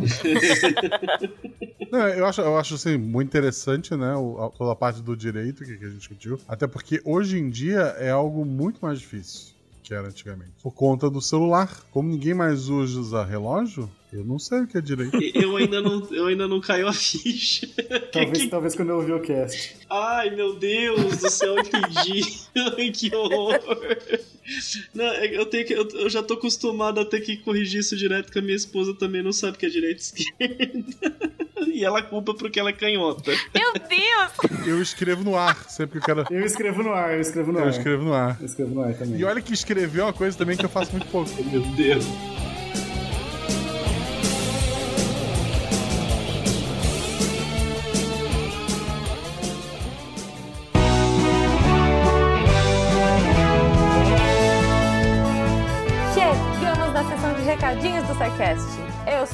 não, eu acho, eu acho assim, muito interessante, né? toda a parte do direito que, que a gente discutiu. Até porque hoje em dia é algo muito mais difícil que era antigamente. Por conta do celular. Como ninguém mais usa relógio, eu não sei o que é direito. Eu ainda não, eu ainda não caiu a ficha. Talvez, talvez quando eu ouvir o cast. Ai, meu Deus do céu, eu entendi. Ai, que horror. Não, é eu, tenho que, eu, eu já tô acostumado a ter que corrigir isso direto, que a minha esposa também não sabe o que é direita e esquerda. E ela culpa porque ela é canhota. Meu Deus! Eu escrevo no ar, sempre que eu quero. Eu escrevo no ar, eu escrevo no Eu ar. escrevo no ar. Eu escrevo no ar também. E olha que escrever é uma coisa também que eu faço muito pouco. Meu Deus.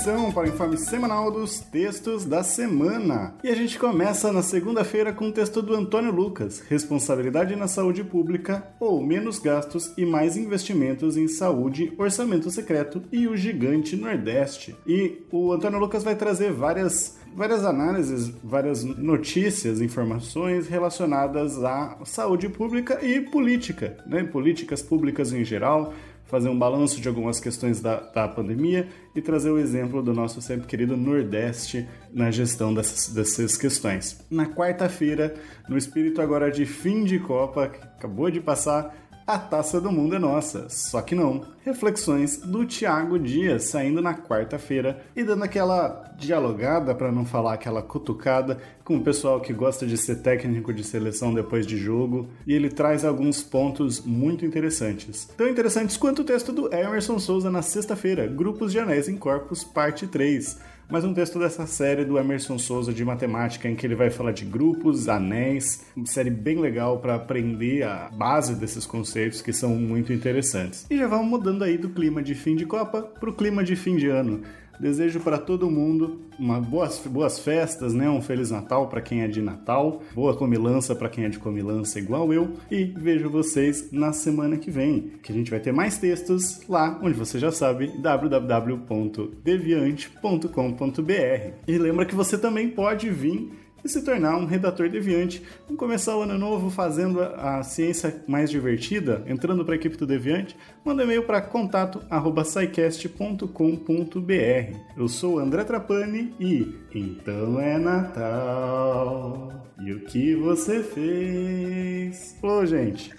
Atenção para o informe semanal dos textos da semana. E a gente começa na segunda-feira com o texto do Antônio Lucas: Responsabilidade na saúde pública ou menos gastos e mais investimentos em saúde, orçamento secreto e o gigante Nordeste. E o Antônio Lucas vai trazer várias várias análises, várias notícias, informações relacionadas à saúde pública e política, né? políticas públicas em geral, fazer um balanço de algumas questões da, da pandemia e trazer o exemplo do nosso sempre querido Nordeste na gestão dessas, dessas questões. Na quarta-feira, no espírito agora de fim de Copa, que acabou de passar, a taça do mundo é nossa. Só que não. Reflexões do Tiago Dias saindo na quarta-feira e dando aquela dialogada, para não falar aquela cutucada, com o pessoal que gosta de ser técnico de seleção depois de jogo. E ele traz alguns pontos muito interessantes. Tão interessantes quanto o texto do Emerson Souza na sexta-feira, Grupos de Anéis em Corpus, parte 3 mais um texto dessa série do Emerson Souza de matemática, em que ele vai falar de grupos, anéis, uma série bem legal para aprender a base desses conceitos que são muito interessantes. E já vamos mudando aí do clima de fim de Copa para o clima de fim de ano. Desejo para todo mundo uma boas, boas festas, né? Um feliz Natal para quem é de Natal, boa comilança para quem é de comilança igual eu e vejo vocês na semana que vem, que a gente vai ter mais textos lá onde você já sabe, www.deviante.com.br. E lembra que você também pode vir e se tornar um redator deviante. Vamos começar o ano novo fazendo a ciência mais divertida, entrando para a equipe do Deviante. Manda e-mail para contato@saicast.com.br. Eu sou André Trapani e então é Natal. E o que você fez? Ô, gente.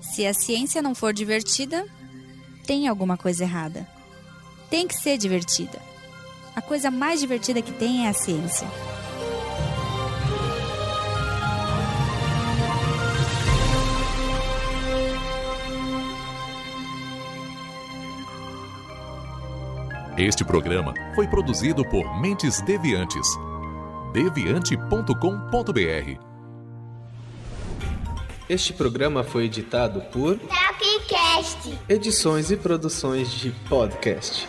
Se a ciência não for divertida, tem alguma coisa errada. Tem que ser divertida. A coisa mais divertida que tem é a ciência. Este programa foi produzido por Mentes Deviantes. deviante.com.br Este programa foi editado por Tapcast. Edições e Produções de Podcast.